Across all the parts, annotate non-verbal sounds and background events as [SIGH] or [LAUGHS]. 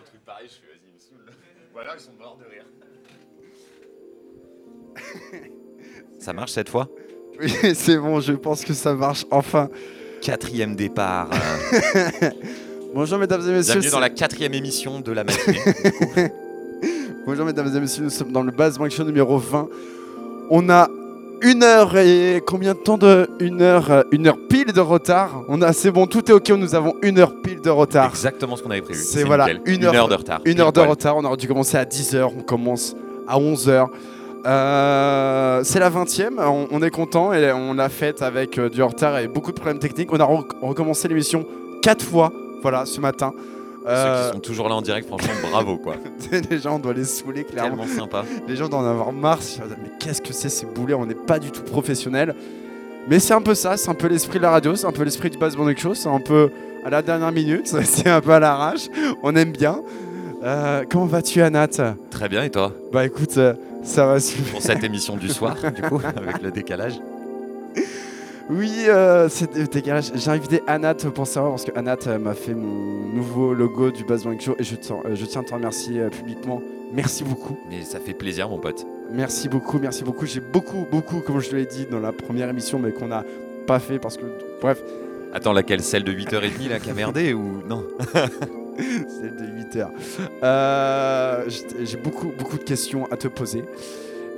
un truc pareil, je fais vas-y, me. Voilà, ils sont morts de rire. [LAUGHS] Ça marche cette fois? Oui, [LAUGHS] c'est bon, je pense que ça marche enfin. Quatrième départ. [LAUGHS] Bonjour mesdames et messieurs. Bienvenue dans la quatrième émission de la matinée. Bonjour mesdames et messieurs, nous sommes dans le Base Show numéro 20. On a une heure et combien de temps de une heure euh, une heure pile de retard. On a c'est bon, tout est ok. Nous avons une heure pile de retard. Exactement ce qu'on avait prévu. C'est voilà une heure, de retard. Une heure de retard. On aurait dû commencer à 10 h On commence à 11 h euh, c'est la 20e, on, est content et on l'a faite avec euh, du retard et beaucoup de problèmes techniques. On a recommencé l'émission 4 fois voilà, ce matin. Ceux qui euh, sont toujours là en direct, franchement, [LAUGHS] bravo quoi. [LAUGHS] les gens, on doit les saouler clairement. Tellement sympa. Les gens doivent en avoir marre. Mais qu'est-ce que c'est ces boulets On n'est pas du tout professionnels. Mais c'est un peu ça, c'est un peu l'esprit de la radio, c'est un peu l'esprit du Bass Band Show, c'est un peu à la dernière minute, [LAUGHS] c'est un peu à l'arrache. On aime bien. Euh, comment vas-tu, Anat? Très bien, et toi? Bah écoute, euh, ça va super. Pour cette émission du soir, du coup, avec le décalage. Oui, euh, J'ai invité Anat pour savoir parce que Anat euh, m'a fait mon nouveau logo du Bass Show et je, euh, je tiens à te remercier publiquement. Merci beaucoup. Mais ça fait plaisir, mon pote. Merci beaucoup, merci beaucoup. J'ai beaucoup, beaucoup, comme je te l'ai dit dans la première émission, mais qu'on n'a pas fait parce que, bref. Attends, laquelle? Celle de 8h30 là qui a merdé ou non? [LAUGHS] Celle de 8h. J'ai beaucoup, beaucoup de questions à te poser.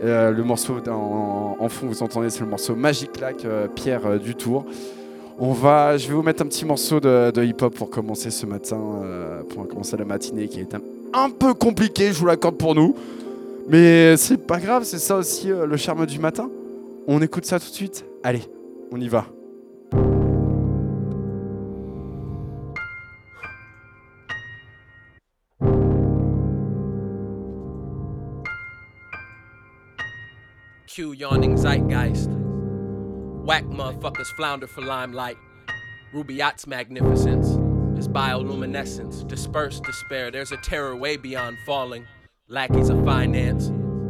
Euh, le morceau en, fond, vous entendez, c'est le morceau Magic Lac, euh, Pierre euh, Dutour. On va, je vais vous mettre un petit morceau de, hip-hop pour commencer ce matin, pour commencer la matinée qui est un, peu compliqué, je vous l'accorde pour nous. Mais c'est pas grave, c'est ça aussi le charme du matin. On écoute ça tout de suite Allez, on y va. Q yawning zeitgeist. Whack motherfuckers flounder for limelight. Rubaiyat's magnificence is bioluminescence. Dispersed despair, there's a terror way beyond falling. Lackeys of finance,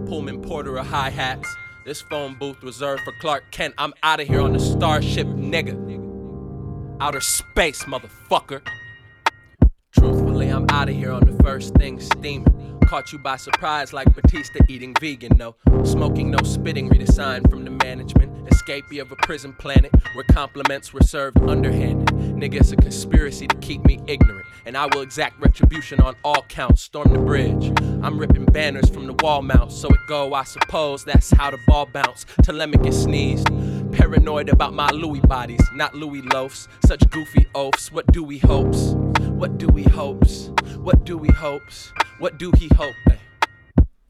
Pullman Porter of hi hats. This phone booth reserved for Clark Kent. I'm out of here on the starship, nigga. Outer space, motherfucker. Truthfully, I'm out of here on the first thing steaming. Caught you by surprise like Batista eating vegan, no. Smoking, no spitting, read a sign from the management. Escapee of a prison planet where compliments were served underhanded. Nigga, it's a conspiracy to keep me ignorant. And I will exact retribution on all counts. Storm the bridge. I'm ripping banners from the wall mount. So it go, I suppose that's how the ball bounce. Telemachus sneezed. Paranoid about my Louis bodies, not Louis loafs. Such goofy oafs. What do we hopes? What do we hopes? What do we hopes? What do he hope?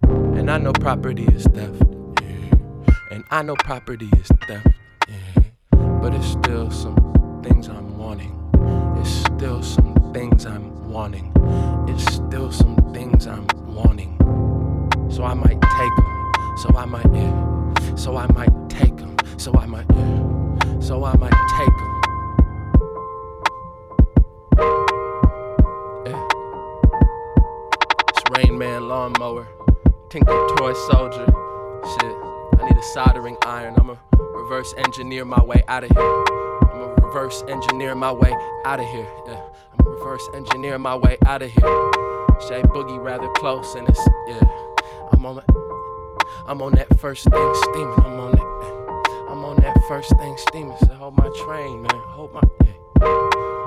And I know property is theft. Yeah. And I know property is theft. Yeah. But it's still some things I'm wanting. It's still some things I'm wanting. It's still some things I'm wanting. So I might take them. So I might, yeah. So I might take them. So I might, yeah. So I might take them. Rain Man lawnmower, Tinker toy soldier. Shit, I need a soldering iron. I'ma reverse engineer my way out of here. I'ma reverse engineer my way out of here. Yeah, I'ma reverse engineer my way out of here. Shay Boogie rather close, and it's yeah. I'm on I'm on that first thing steaming. I'm on that. I'm on that first thing steaming. So hold my train, man. Hold my yeah.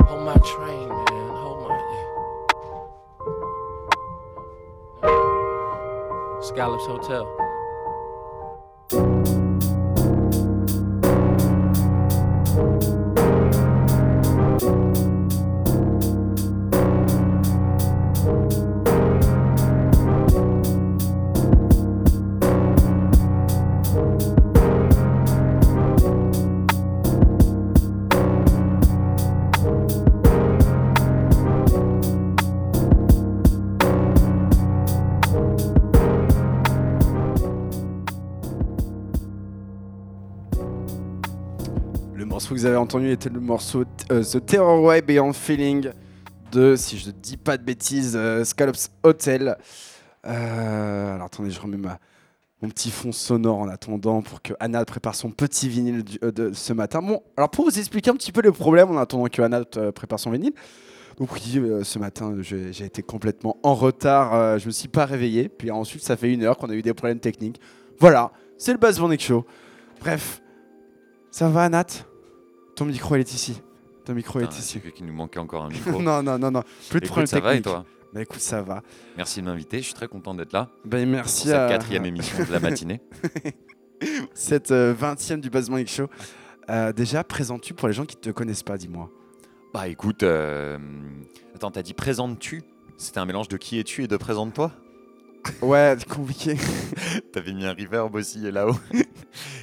Hold my train, man. Scallops Hotel. Vous avez entendu était le morceau euh, The Terror Way Beyond Feeling de, si je ne dis pas de bêtises, euh, Scallops Hotel. Euh, alors attendez, je remets ma, mon petit fond sonore en attendant pour que Anna prépare son petit vinyle de ce matin. Bon, alors pour vous expliquer un petit peu le problème en attendant que Anna prépare son vinyle, Donc oui, ce matin, j'ai été complètement en retard. je me suis pas réveillé. Puis ensuite, ça fait une heure qu'on a eu des problèmes techniques. Voilà, c'est le Buzz Morning Show. Bref, ça va, Nat? Ton micro, il est ici. Ton micro Putain, est ici. qu'il nous manquait encore un [LAUGHS] micro. non, non, non, non. Plus de Écoute, problèmes ça va et toi Bah écoute, ça va. Merci de m'inviter, je suis très content d'être là. Ben, Pour merci cette à quatrième émission de la matinée. [LAUGHS] cette euh, 20e du Buzz Morning Show. Euh, déjà, présentes-tu pour les gens qui ne te connaissent pas, dis-moi? Bah écoute, euh, attends, t'as dit présente-tu C'était un mélange de qui es-tu et de présente-toi? Ouais, compliqué. [LAUGHS] T'avais mis un reverb aussi là-haut.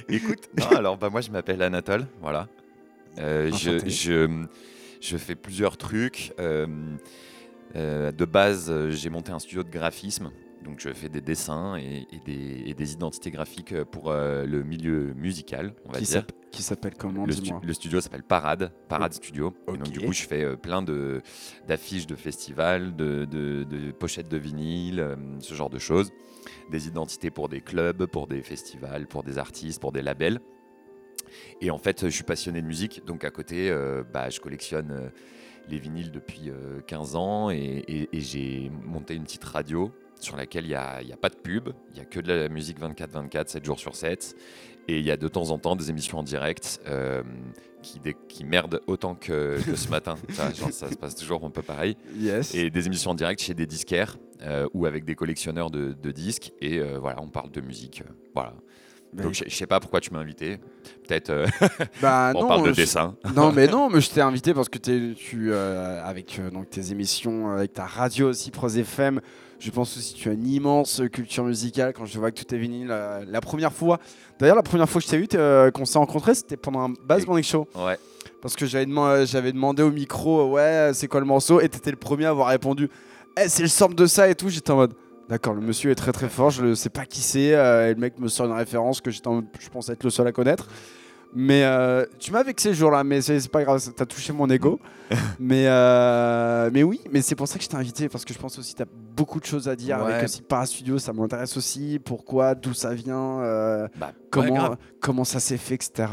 Écoute, non, alors bah moi je m'appelle Anatole, voilà. Euh, je, Enchanté. je, je fais plusieurs trucs. euh, euh, de base, j'ai monté un studio de graphisme, donc je fais des dessins et, et des, et des identités graphiques pour euh, le milieu musical, on va Qui dire. Qui s'appelle comment, Le, stu- le studio s'appelle Parade, Parade Studio. Et donc du coup, je fais euh, plein de d'affiches de festivals, de, de- de pochettes de vinyle, euh, ce genre de choses. Des identités pour des clubs, pour des festivals, pour des artistes, pour des labels. Et en fait, je suis passionné de musique, donc à côté, euh, bah, je collectionne euh, les vinyles depuis euh, 15 ans et, et- et j'ai monté une petite radio sur laquelle il n'y a, pas de pub, il n'y a que de la musique 24-24, 7 jours sur 7. Et il y a de temps en temps des émissions en direct euh, qui, merdent autant que, que ce matin. [LAUGHS] Ça, genre, ça se passe toujours un peu pareil. Yes. Et des émissions en direct chez des disquaires euh, ou avec des collectionneurs de, de disques. Et euh, voilà, on parle de musique. euh, voilà. Donc je je sais pas pourquoi tu m'as invité. Peut-être euh, [LAUGHS] bah, [LAUGHS] on non, parle de je- dessin. [LAUGHS] non, mais non, mais je t'ai invité parce que tu, euh, avec euh, donc tes émissions, euh, avec ta radio aussi, Pros FM, je pense aussi que tu as une immense culture musicale. Quand je vois que tout est vinyle, euh, la première fois, d'ailleurs, la première fois que je t'ai euh, qu'on s'est rencontrés, c'était pendant un Bass Morning Show. Ouais. Parce que j'avais demandé, au micro, ouais, c'est quoi le morceau? Et t'étais le premier à avoir répondu, Eh, c'est le sample de ça et tout. J'étais en mode, d'accord, le monsieur est très très fort, je ne sais pas qui c'est. euh, et le mec me sort une référence que en je pense être le seul à connaître. Mais euh, tu m'as vexé ce jour-là, mais c'est pas grave, t'as touché mon ego. [LAUGHS] mais, euh, mais oui, mais c'est pour ça que je t'ai invité, parce que je pense aussi que t'as beaucoup de choses à dire Ouais. avec aussi Parastudio, ça m'intéresse aussi. Pourquoi, d'où ça vient, Bah, comment, comment ça s'est fait, etc.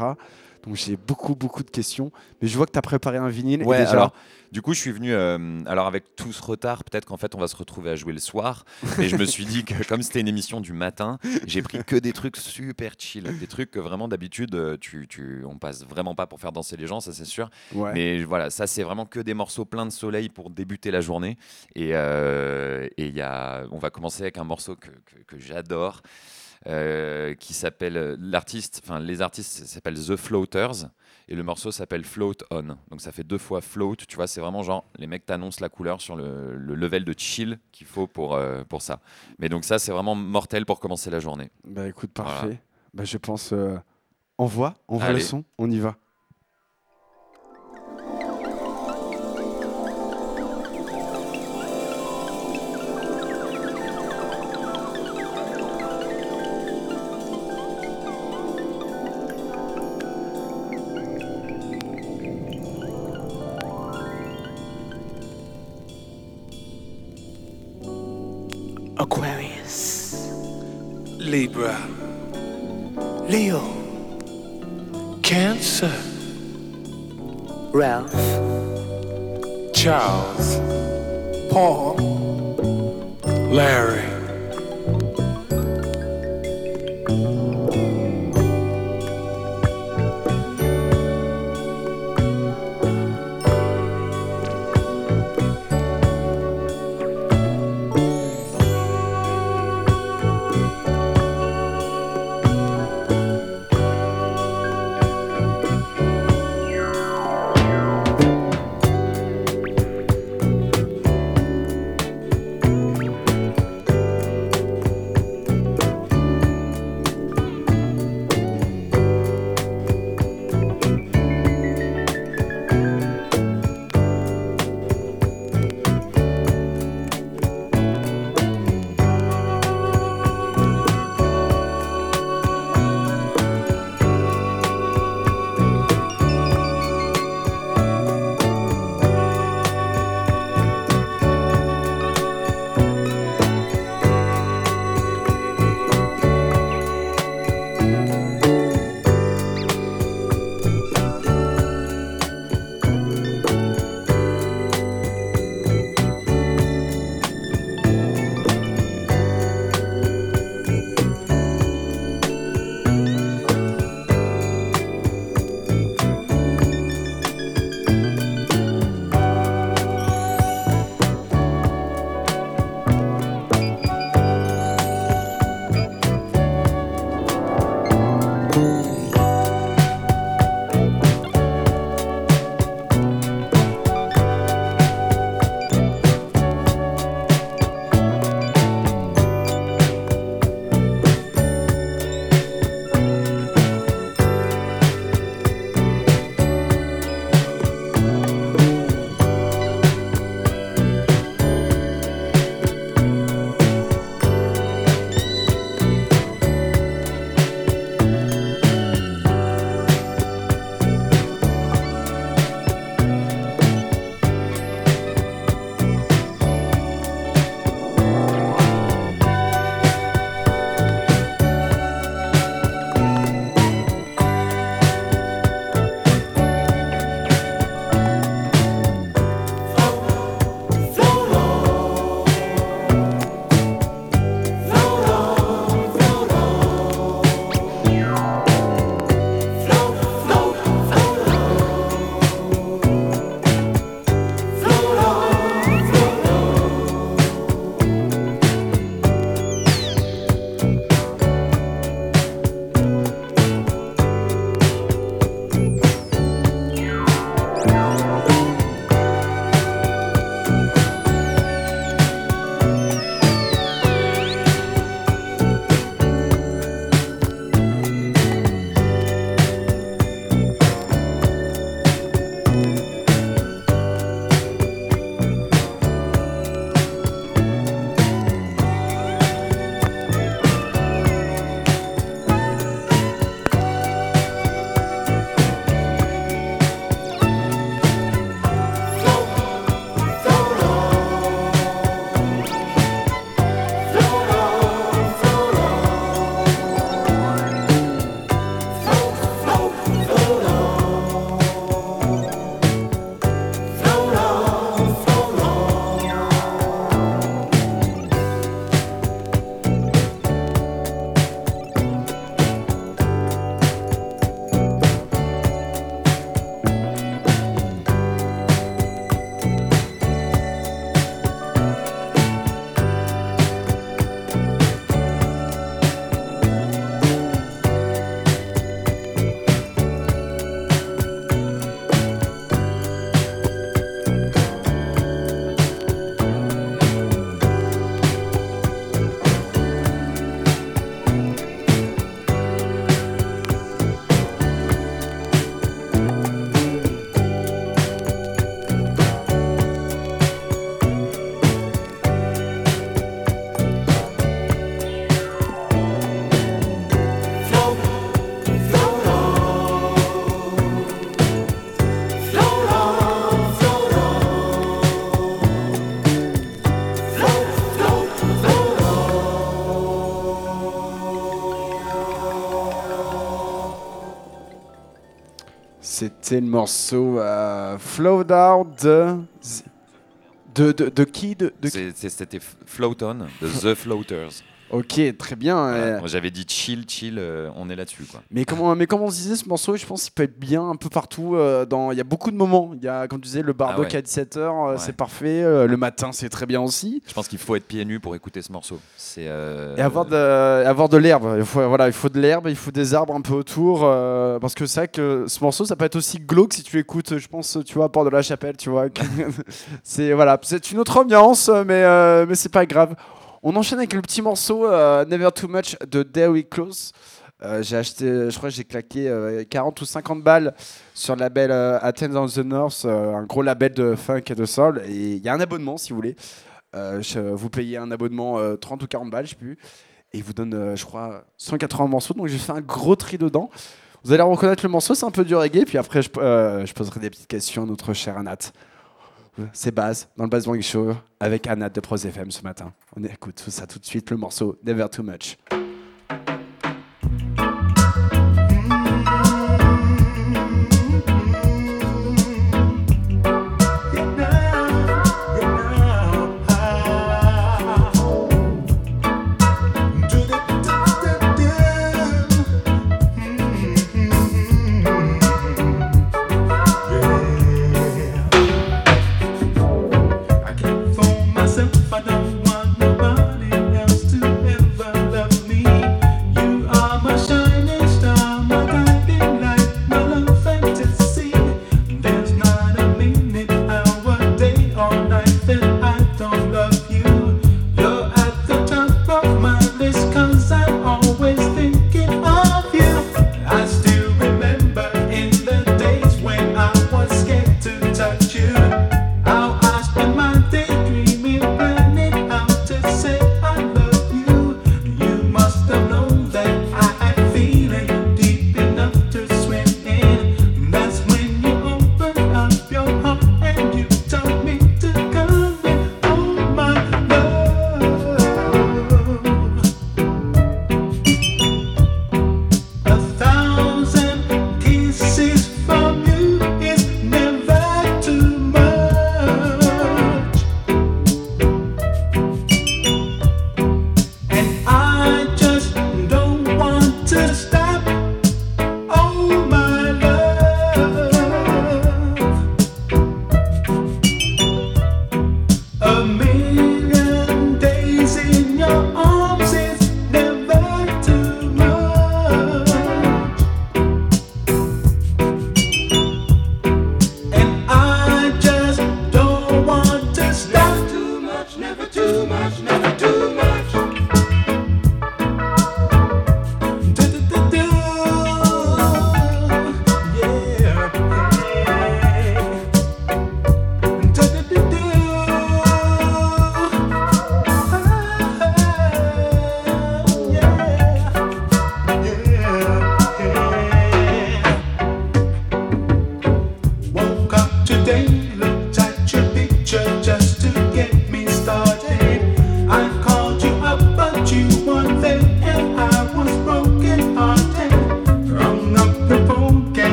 Donc j'ai beaucoup, beaucoup de questions. Mais je vois que tu as préparé un vinyle. et Ouais, déjà, alors du coup, je suis venu. euh, alors, avec tout ce retard, peut-être qu'en fait, on va se retrouver à jouer le soir. Mais je me suis dit que, comme c'était une émission du matin, j'ai pris que des trucs super chill. Des trucs que vraiment, d'habitude, euh, tu, tu, on passe vraiment pas pour faire danser les gens, ça c'est sûr. ouais. Mais voilà, ça, c'est vraiment que des morceaux pleins de soleil pour débuter la journée. Et euh, et y a, on va commencer avec un morceau que, que, que j'adore. Euh, qui s'appelle l'artiste, enfin les artistes s'appellent The Floaters et le morceau s'appelle Float On. Donc ça fait deux fois float, tu vois, c'est vraiment genre les mecs t'annoncent la couleur sur le, le level de chill qu'il faut pour, euh, pour ça. Mais donc ça c'est vraiment mortel pour commencer la journée. Bah écoute, parfait. Voilà. Bah, je pense. euh, envoie, envoie le Allez. son, on y va. Libra, Leo, Cancer, Ralph, Charles, Paul, Larry. C'était le morceau euh, Flow Down de... De, de, de qui de, de C'était Float On de The Floaters. Ok, très bien. Voilà. euh, Moi, J'avais dit chill, chill, euh, on est là-dessus. quoi. Mais comment, mais comme on se disait, ce morceau, je pense qu'il peut être bien un peu partout. euh, dans, il y a beaucoup de moments. Il y a, comme tu disais, le bardo Ah ouais. a 17h, Ouais. c'est parfait. euh, le matin, c'est très bien aussi. Je pense qu'il faut être pieds nus pour écouter ce morceau. C'est euh, Et avoir de, avoir de l'herbe. Il faut, voilà, il faut de l'herbe, il faut des arbres un peu autour. euh, parce que c'est vrai que ce morceau, ça peut être aussi glauque si tu écoutes, je pense, tu vois, à Port de la Chapelle, tu vois. [LAUGHS] c'est voilà, c'est une autre ambiance, mais, euh, mais c'est pas grave. On enchaîne avec le petit morceau euh, Never Too Much de Dairy Close. Euh, j'ai acheté, je crois que j'ai claqué euh, 40 ou 50 balles sur le label euh, Athens on the North, euh, un gros label de funk et de soul. Et il y a un abonnement si vous voulez. Euh, vous payez un abonnement euh, 30 ou 40 balles, je sais plus. Et il vous donne, euh, je crois, 180 morceaux. Donc j'ai fait un gros tri dedans. Vous allez reconnaître le morceau, c'est un peu du reggae. Puis après, je, euh, je poserai des petites questions à notre cher Anat. C'est Baz, dans le Bang Show, avec Anat de Pros FM ce matin. On écoute ça tout de suite, le morceau Never Too Much.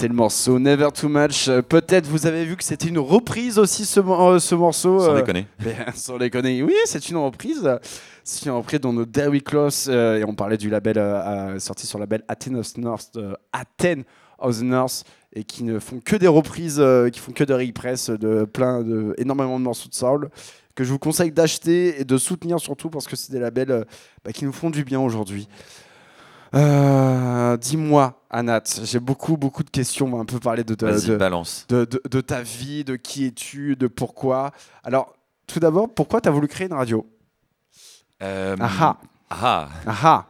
C'était le morceau Never Too Much. Euh, Peut-être vous avez vu que c'était une reprise aussi ce, mo- euh, ce morceau. Sans euh, déconner. [LAUGHS] sans déconner. Oui, c'est une reprise. C'est une reprise dans nos Dairy Close. et on parlait du label sorti sur le label Athens of the North, Athens of the North, et qui ne font que des reprises, euh, qui font que des repress de plein de énormément de morceaux de soul que je vous conseille d'acheter et de soutenir surtout parce que c'est des labels euh, bah, qui nous font du bien aujourd'hui. Euh, Dis-moi, Anat, j'ai beaucoup beaucoup de questions. On va un peu parler de, ta- Vas-y, de, balance. de, de- de ta vie, de qui es-tu, de pourquoi. Alors, tout d'abord, pourquoi tu as voulu créer une radio? Euh, Ah ah, ah. ah ah.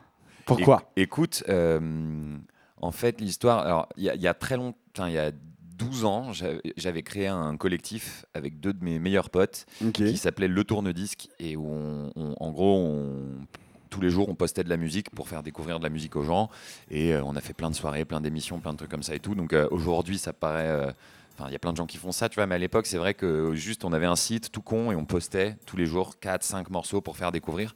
Pourquoi? Éc- Écoute, euh, en fait, l'histoire. Alors, il y, a- il y a très longtemps, il y a 12 ans, j'avais créé un collectif avec deux de mes meilleurs potes qui s'appelait Le Tourne-Disque et où, on- on- en gros, on- tous les jours, on postait de la musique pour faire découvrir de la musique aux gens. Et euh, on a fait plein de soirées, plein d'émissions, plein de trucs comme ça et tout. Donc euh, aujourd'hui, ça paraît. euh, Enfin, il y a plein de gens qui font ça, tu vois, mais à l'époque, c'est vrai que juste on avait un site tout con et on postait tous les jours 4, 5 morceaux pour faire découvrir.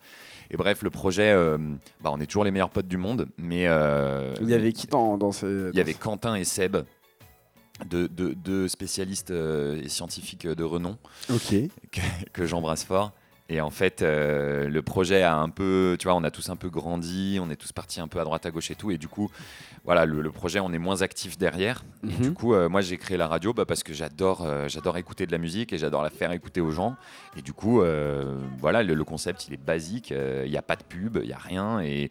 Et bref, le projet, euh, bah, on est toujours les meilleurs potes du monde, mais. euh, Il y avait qui dans, dans ces. il y avait Quentin et Seb, deux, deux- deux spécialistes euh, et scientifiques de renom que, que j'embrasse fort. Et en fait, euh, le projet a un peu, tu vois, on a tous un peu grandi, on est tous partis un peu à droite à gauche et tout. Et du coup, voilà, le, le projet, on est moins actif derrière. Et Mhm. du coup, euh, moi, j'ai créé la radio bah, parce que j'adore, euh, j'adore écouter de la musique et j'adore la faire écouter aux gens. Et du coup, voilà, le, le concept, il est basique. Il n'y a pas de pub, il n'y a rien. Et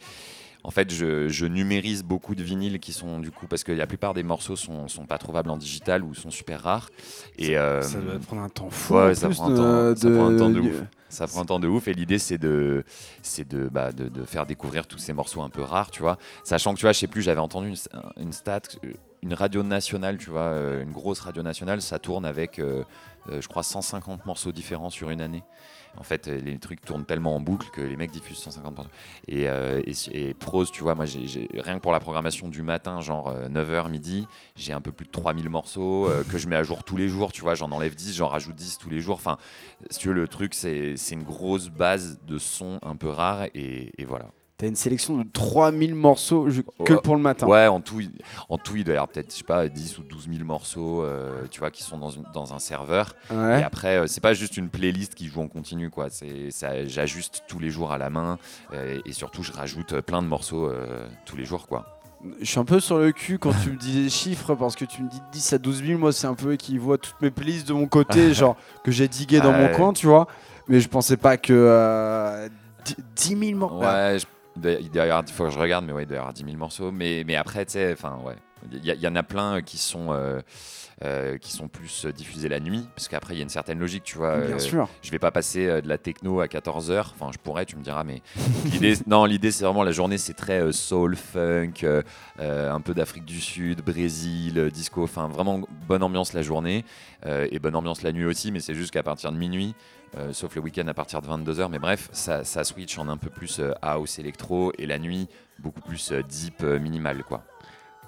en fait, je, je numérise beaucoup de vinyles qui sont du coup parce que la plupart des morceaux sont, sont pas trouvables en digital ou sont super rares. Et euh, Ça doit prendre un temps fou. ouais, ça prend un temps- ça prend un temps de de- ouf. Ça prend un temps de ouf et l'idée c'est de c'est de, bah, de faire découvrir tous ces morceaux un peu rares tu vois. Sachant que tu vois je sais plus j'avais entendu une, stat une radio nationale tu vois euh, une grosse radio nationale ça tourne avec euh, euh, je crois 150 morceaux différents sur une année en fait euh, les trucs tournent tellement en boucle que les mecs diffusent 150 morceaux et, euh, et, prose tu vois moi rien que pour la programmation du matin genre 9h midi j'ai un peu plus de 3000 morceaux euh, que je mets à jour tous les jours tu vois j'en enlève 10 j'en rajoute 10 tous les jours enfin si tu veux, le truc, c'est une grosse base de sons un peu rares et voilà. T'as une sélection de 3000 morceaux que pour le matin. Ouais, en tout, en tout, il doit y avoir peut-être, je sais pas, 10 ou 12 000 morceaux, euh, tu vois, qui sont dans, une- dans un serveur. Ouais. Et après, euh, c'est pas juste une playlist qui joue en continu, quoi. C'est, ça, j'ajuste tous les jours à la main euh, et surtout, je rajoute euh, plein de morceaux tous les jours, quoi. Je suis un peu sur le cul quand tu me dis des chiffres parce que tu me dis 10 à 12 000. Moi, c'est un peu équivaut à toutes mes playlists de mon côté, [LAUGHS] genre que j'ai digué dans mon Ouais. coin, tu vois. Mais je pensais pas que euh, 10 10 000 morceaux. Ouais, je- il doit- y avoir, faut que je regarde, mais ouais, il doit y avoir 10 000 morceaux. Mais, mais après, tu sais, enfin, ouais, il y, y en a plein qui sont, euh, qui sont plus euh, diffusés la nuit, parce qu'après, il y a une certaine logique, tu vois. Bien euh, sûr. Je vais pas passer euh, de la techno à 14h. Enfin, je pourrais, tu me diras, mais [LAUGHS] l'idée, non, l'idée, c'est vraiment la journée, c'est très soul, funk, un peu d'Afrique du Sud, Brésil, disco. Enfin, vraiment bonne ambiance la journée et bonne ambiance la nuit aussi, mais c'est juste qu'à partir de minuit. euh, sauf le week-end à partir de 22h, mais bref, ça, ça switch en un peu plus euh, house électro et la nuit beaucoup plus euh, deep minimal quoi.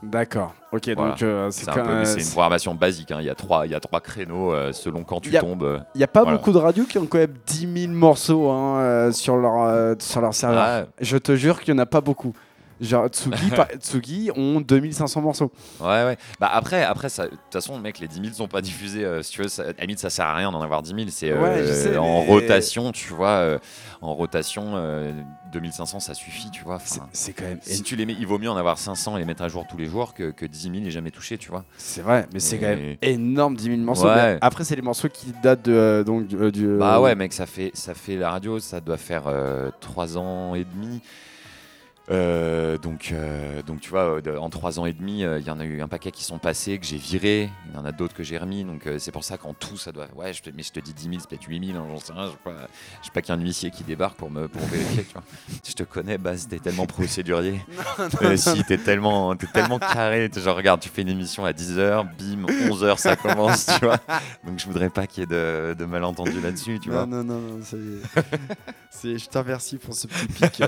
D'accord. Ok, Voilà. donc euh, c'est un une programmation basique. hein. Il y a trois, il y a trois créneaux euh, selon quand tu a- tombes. euh. Il n'y a pas Voilà. beaucoup de radios qui ont quand même 10 000 morceaux hein, sur, leur, sur leur serveur. Ah, Je te jure qu'il n'y en a pas beaucoup. Genre Tsugi, par- [LAUGHS] Tsugi ont 2500 morceaux. Ouais, ouais. Bah après, après de toute façon, mec, les 10 000 sont pas diffusés. euh, si tu veux, ça, à la limite, ça sert à rien d'en avoir 10 000. C'est euh, Ouais, je sais, en mais- rotation, tu vois. euh, en rotation, euh, 2500, ça suffit, tu vois. C'est Enfin, c'est quand même. si tu les mets, il vaut mieux en avoir 500 et les mettre à jour tous les jours que, que 10 000 et jamais touché, tu vois. C'est vrai, mais c'est quand même énorme 10 000 morceaux. Ouais. Mais Après, c'est les morceaux qui datent de, euh, donc, du- euh, du. Bah ouais, mec, ça fait, ça fait la radio, ça doit faire 3 ans et demi. Euh, donc, euh, donc tu vois, en 3 ans et demi, euh, il y en a eu un paquet qui sont passés, que j'ai viré, il y en a d'autres que j'ai remis, donc c'est pour ça qu'en tout, ça doit. Ouais, je te, mais je te dis 10 000, c'est peut-être 8 000, hein, j'en sais rien, je sais pas, je sais pas qu'il y a un huissier qui débarque pour me pour vérifier, tu vois. Je te connais, Baz, t'es tellement procédurier. [LAUGHS] [LAUGHS] Euh, si, t'es tellement, t'es tellement carré, t'es genre, regarde, tu fais une émission à 10h, bim, 11h, ça commence, tu vois. Donc je voudrais pas qu'il y ait de, de malentendus là-dessus, tu vois. non, non, non, non, [LAUGHS] je te remercie pour ce petit pic.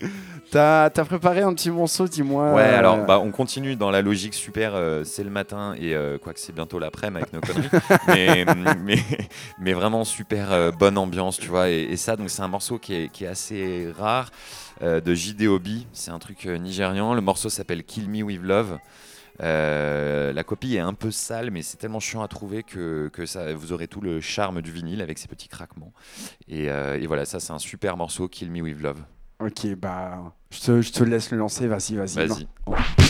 [LAUGHS] T'as préparé un petit morceau, dis-moi. Ouais, alors bah, on continue dans la logique super, euh, c'est le matin et euh, quoi que c'est bientôt l'après-midi avec nos conneries. [LAUGHS] mais, mais, vraiment super euh, bonne ambiance, tu vois. Et, ça, donc c'est un morceau qui est, qui est assez rare de JD C'est un truc nigérian. Le morceau s'appelle Kill Me With Love. La copie est un peu sale, mais c'est tellement chiant à trouver que, que, ça, vous aurez tout le charme du vinyle avec ses petits craquements. Et, et voilà, ça c'est un super morceau, Kill Me With Love. Ok, bah, je te, je te laisse le lancer, vas-y, vas-y. Vas-y.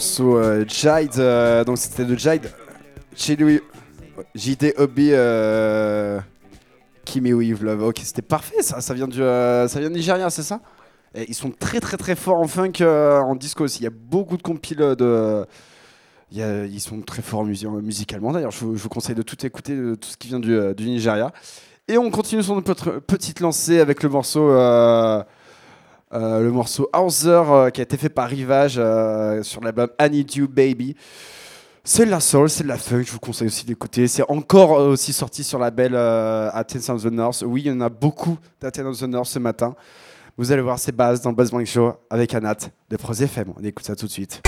morceau Jide, euh, donc c'était de Jide, JD Hobby, euh, Kimi Weave Love. Ok, c'était parfait ça, ça vient du, euh, ça vient de Nigeria, c'est ça? Ils sont très très très forts en funk, en disco aussi. Il y a beaucoup de compiles de. Ils sont très forts musicalement d'ailleurs. Je, vous conseille de tout écouter, de tout ce qui vient du, du Nigeria. Et on continue sur notre petite lancée avec le morceau euh, le morceau Hauser euh, qui a été fait par Rivage euh, sur l'album I Need You Baby. C'est de la soul, c'est de la funk, je vous conseille aussi d'écouter. C'est encore euh, aussi sorti sur la belle Athens of the North. Oui, il y en a beaucoup d'Athens of the North ce matin. Vous allez voir ces bases dans le Buzz Morning Show avec Anat de Pros FM. On écoute ça tout de suite.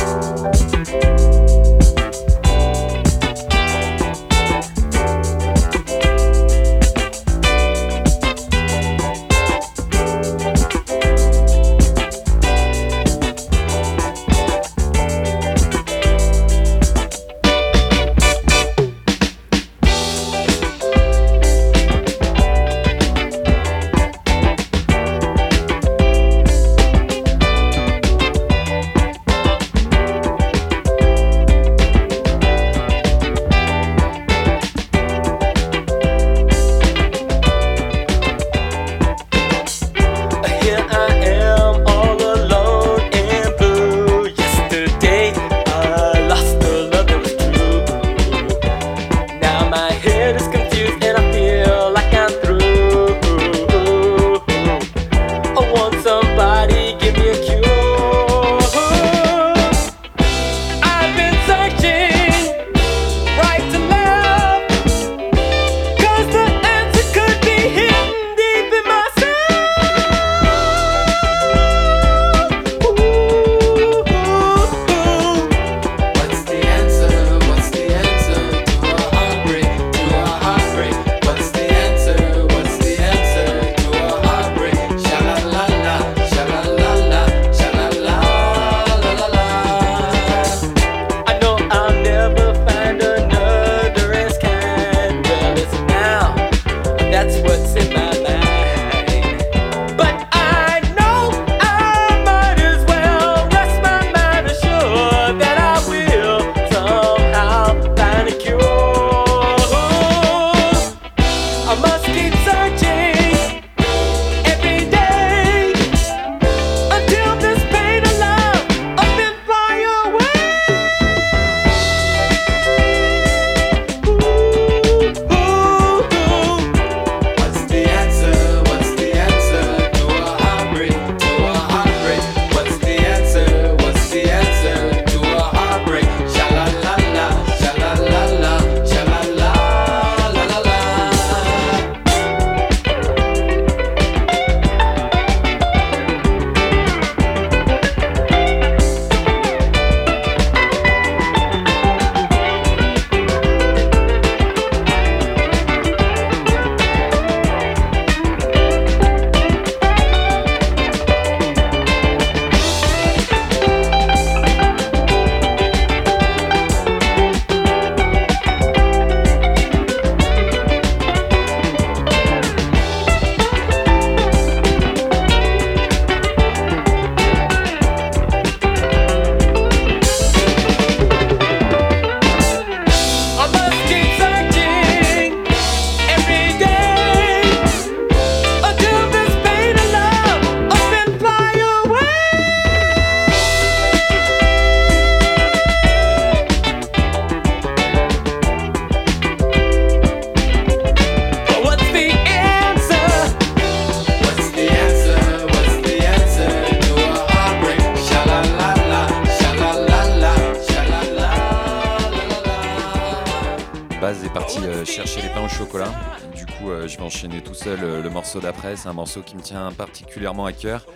Morceau qui me tient particulièrement à cœur.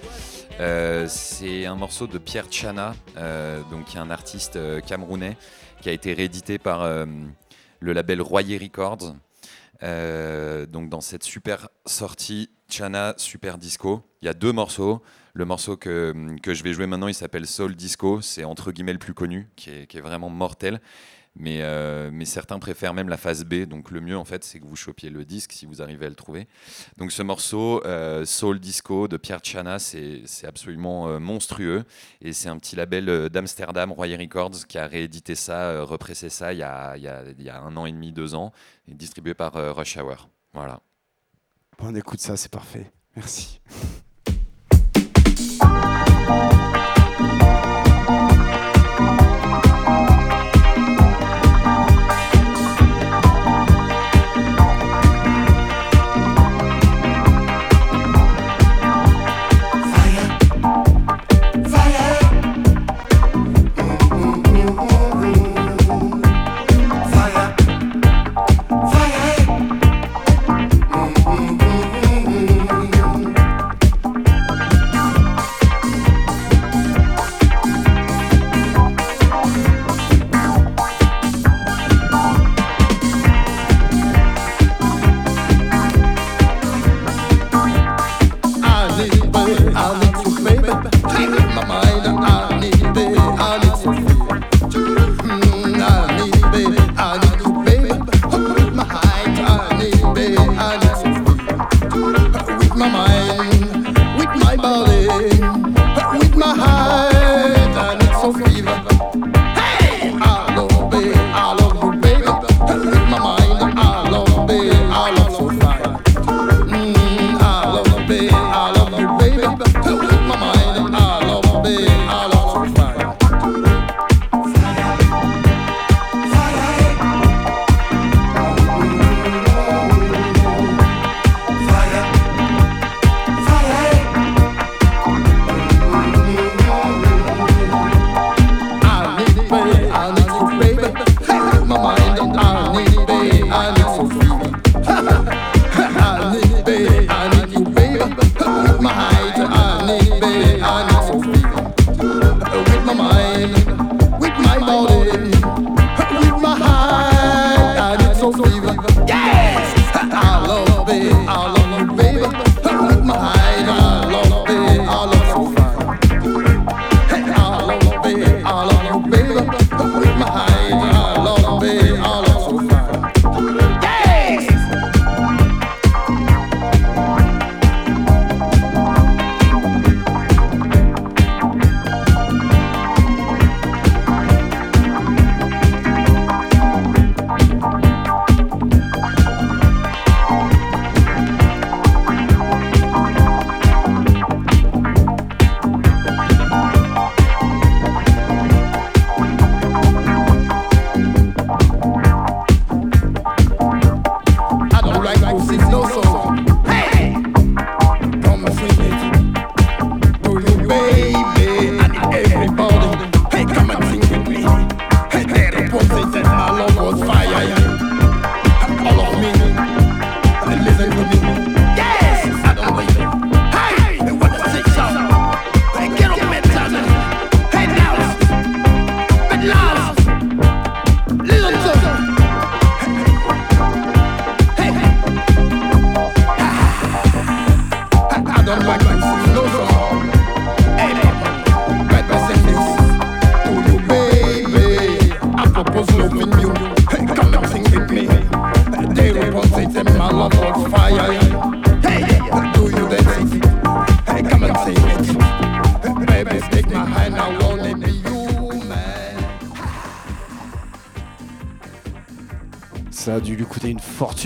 Euh, c'est un morceau de Pierre Chana, euh, donc un artiste euh, camerounais qui a été réédité par le label Royer Records. Donc dans cette super sortie Chana Super Disco, il y a deux morceaux. Le morceau que, que je vais jouer maintenant, il s'appelle Soul Disco. C'est entre guillemets le plus connu, qui est, qui est vraiment mortel. Mais, euh, mais certains préfèrent même la phase B. Donc le mieux, en fait, c'est que vous chopiez le disque si vous arrivez à le trouver. Donc ce morceau, euh, Soul Disco de Pierre Chana, c'est absolument euh, monstrueux. Et c'est un petit label d'Amsterdam, Royer Records, qui a réédité ça, repressé ça il y, a, un an et demi, deux ans, et distribué par Rush Hour. Voilà. Bon, on écoute ça, c'est parfait. Merci. [LAUGHS]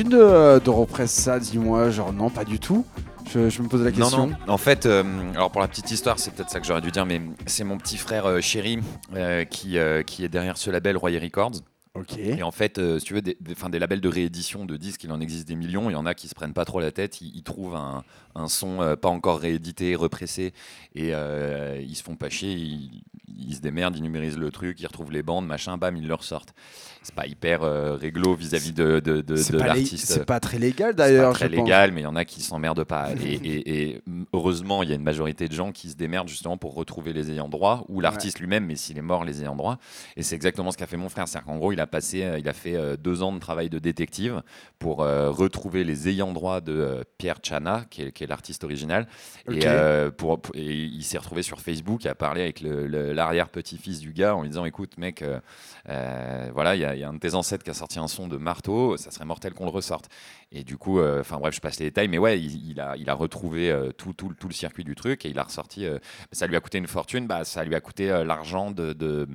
de, de represse ça, dis-moi. Genre, non, pas du tout. Je, je me pose la question. Non, non. En fait, euh, alors pour la petite histoire, c'est peut-être ça que j'aurais dû dire, mais c'est mon petit frère euh, chéri euh, qui, qui est derrière ce label Royer Records. Ok. Et en fait, euh, si tu veux, des, des, 'fin, des labels de réédition de disques, il en existe des millions. Il y en a qui se prennent pas trop la tête. Ils, ils trouvent un, un son euh, pas encore réédité, repressé, et euh, ils se font pas chier. Ils, ils se démerdent, ils numérisent le truc, ils retrouvent les bandes, machin, bam, ils le ressortent. C'est pas hyper euh, réglo vis-à-vis de, de, de, l'artiste. c'est pas très légal C'est pas d'ailleurs. très je pense. légal, mais il y en a qui s'emmerdent pas. [LAUGHS] Et, et- et, heureusement, il y a une majorité de gens qui se démerdent justement pour retrouver les ayants droit, ou l'artiste lui-même, mais s'il est mort, les ayants droit. Et c'est exactement ce qu'a fait mon frère. C'est-à-dire qu'en gros, il a passé, euh, il a fait euh, deux ans de travail de détective pour euh, retrouver les ayants droit de euh, Pierre Chana, qui est, l'artiste original. Et, pour, pour- et il s'est retrouvé sur Facebook à parler avec l'arrière-petit-fils du gars en lui disant écoute, mec, voilà, il y, a- il y a un de tes ancêtres qui a sorti un son de marteau, ça serait mortel qu'on le ressorte. Et du coup, euh, enfin bref, je passe les détails, mais ouais, il, il a, il a retrouvé euh, tout, tout, tout le circuit du truc et il a ressorti. euh, ça lui a coûté une fortune, bah, ça lui a coûté l'argent de,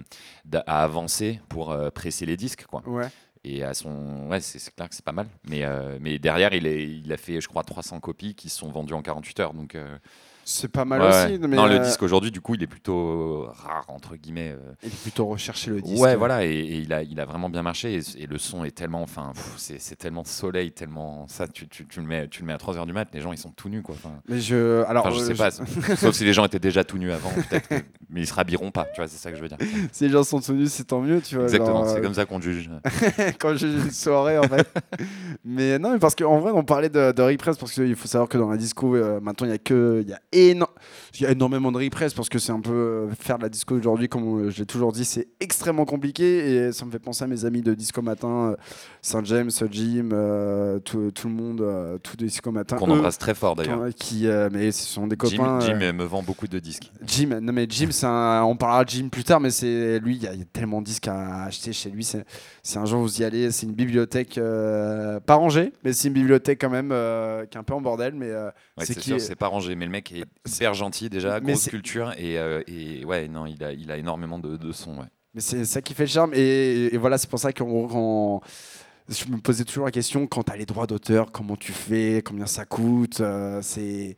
à avancer pour presser les disques, quoi. Ouais. et à son. Ouais, c'est c'est clair que c'est pas mal. Mais, euh, mais derrière, il, est, il a fait, je crois, 300 copies qui se sont vendues en 48 heures. Donc, euh, C'est pas mal ouais, aussi. Mais non, le euh, disque aujourd'hui, du coup, il est plutôt rare, entre guillemets. euh. Il est plutôt recherché le disque. Ouais, voilà, et, et il, a, il a vraiment bien marché. Et, et le son est tellement, enfin, c'est tellement soleil, tellement. Ça, tu, tu, tu le mets, tu le mets à 3h du mat, les gens, ils sont tout nus, quoi. Enfin, Mais je. Alors, enfin, je euh, sais pas, sauf si les gens étaient déjà tout nus avant, peut-être. [LAUGHS] Mais ils se rhabilleront pas, tu vois, c'est ça que je veux dire. [LAUGHS] si les gens sont tenus, c'est tant mieux, tu vois. Exactement, genre, c'est euh, comme ça qu'on juge. [LAUGHS] quand j'ai une soirée en fait. [LAUGHS] mais non, mais parce qu'en vrai, on parlait de, de repress parce qu'il faut savoir que dans la disco, euh, maintenant, il y a que il y a, éno- il y a énormément de repress parce que c'est un peu euh, faire de la disco aujourd'hui, comme euh, je l'ai toujours dit, c'est extrêmement compliqué et ça me fait penser à mes amis de disco matin, euh, Saint James, Jim, euh, tout, tout le monde, euh, tout de disco matin. Qu'on embrasse très fort d'ailleurs. qui, euh, mais ce sont des Jim, copains. Jim euh, me vend beaucoup de disques. Jim, non mais Jim, c'est un- on parlera de Jim plus tard, mais c'est lui, il y, a il y a tellement de disques à acheter chez lui. C'est un jour vous y allez, c'est une bibliothèque pas rangée, mais c'est une bibliothèque quand même qui est un peu en bordel, mais Ouais, c'est qui sûr, c'est pas rangé, mais le mec est hyper gentil déjà, Mais grosse c'est- culture et, euh, et ouais, non, il a, il a énormément de, de sons. Ouais. mais c'est ça qui fait le charme. Et, et voilà, c'est pour ça qu'on qu'on- je me posais toujours la question quand tu as les droits d'auteur, comment tu fais, combien ça coûte, euh, c'est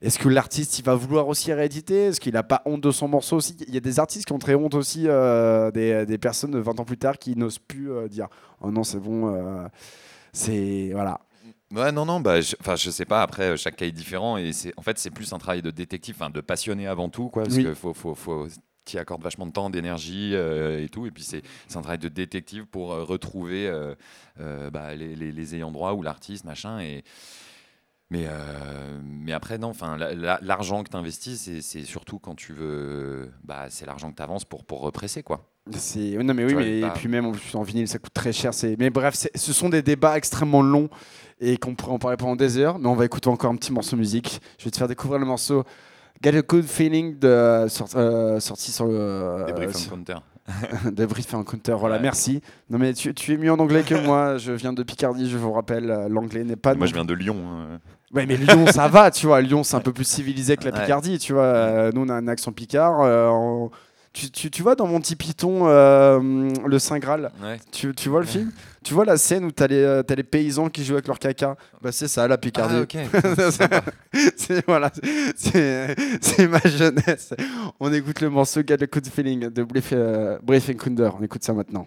est-ce que l'artiste il va vouloir aussi rééditer? Est-ce qu'il n'a pas honte de son morceau aussi? Il y a des artistes qui ont très honte aussi, euh, des, des personnes de 20 ans plus tard qui n'osent plus euh, dire Oh non, c'est bon, euh, c'est. Voilà. Ouais, non, non, bah, je, enfin, je sais pas. Après, euh, chaque cas est différent et c'est, en fait, c'est plus un travail de détective, enfin, de passionné avant tout, quoi, parce Oui. que faut, faut, faut t'y accordes vachement de temps, d'énergie euh, et tout, et puis c'est, c'est un travail de détective pour euh, retrouver euh, bah, les, les- les ayants droit ou l'artiste, machin, et mais, mais après, non, enfin, la- la- l'argent que tu investis, c'est, c'est surtout quand tu veux, bah, c'est l'argent que tu avances pour, pour represser, quoi. C'est non mais oui mais bah- et puis même en, vinyle ça coûte très cher c'est mais bref c'est- ce sont des débats extrêmement longs et qu'on pourrait en parler pendant des heures mais on va écouter encore un petit morceau de musique je vais te faire découvrir le morceau Get a Good Feeling de sort- euh, sorti sur le Des briefs euh, sur- Encounter. [LAUGHS] de Brief Encounter voilà Ouais. merci non mais tu, tu es mieux en anglais que moi je viens de Picardie je vous rappelle euh, l'anglais n'est pas Moi, non je viens de Lyon. hein. Ouais, mais Lyon, ça va, tu vois. Lyon, c'est un peu plus civilisé que la. Picardie, tu vois. Euh, nous, on a un accent picard. euh, on- tu, tu, tu vois, dans mon petit Python, euh, le Saint Graal, Ouais. tu, tu vois le film? Tu vois la scène où t'as les, euh, t'as les paysans qui jouent avec leur caca? Bah, c'est ça, la Picardie. Ah, ok. [LAUGHS] c'est voilà, c'est c'est ma jeunesse. On écoute le morceau Get a Good Feeling de Brief, euh, Brief Encounter. On écoute ça maintenant.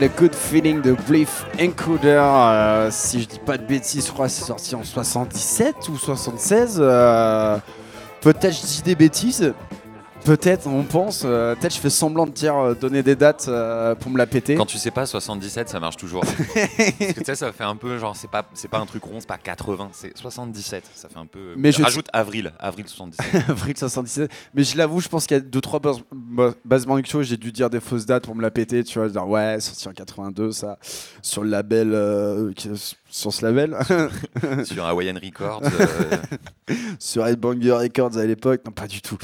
A good feeling de Bliff Encoder. euh, si je dis pas de bêtises, je crois que c'est sorti en 77 ou 76. euh, Peut-être je des bêtises. Peut-être, on pense. euh, Peut-être je fais semblant de dire euh, donner des dates euh, pour me la péter. Quand tu sais pas 77, ça marche toujours. [LAUGHS] Parce que tu sais, ça fait un peu genre, c'est pas, c'est pas un truc rond, c'est pas 80, c'est 77. Ça fait un peu. Mais je- Rajoute avril, avril 77. [LAUGHS] Avril 77. Mais je l'avoue, je pense qu'il y a 2-3 bases, ba- bases Mancho, j'ai dû dire des fausses dates pour me la péter. Tu vois, dire ouais, sorti en 82, ça. Sur le label. qui- sur ce label. [LAUGHS] sur Hawaiian Records. [LAUGHS] euh, sur Headbanger Records à l'époque. Non, pas du tout.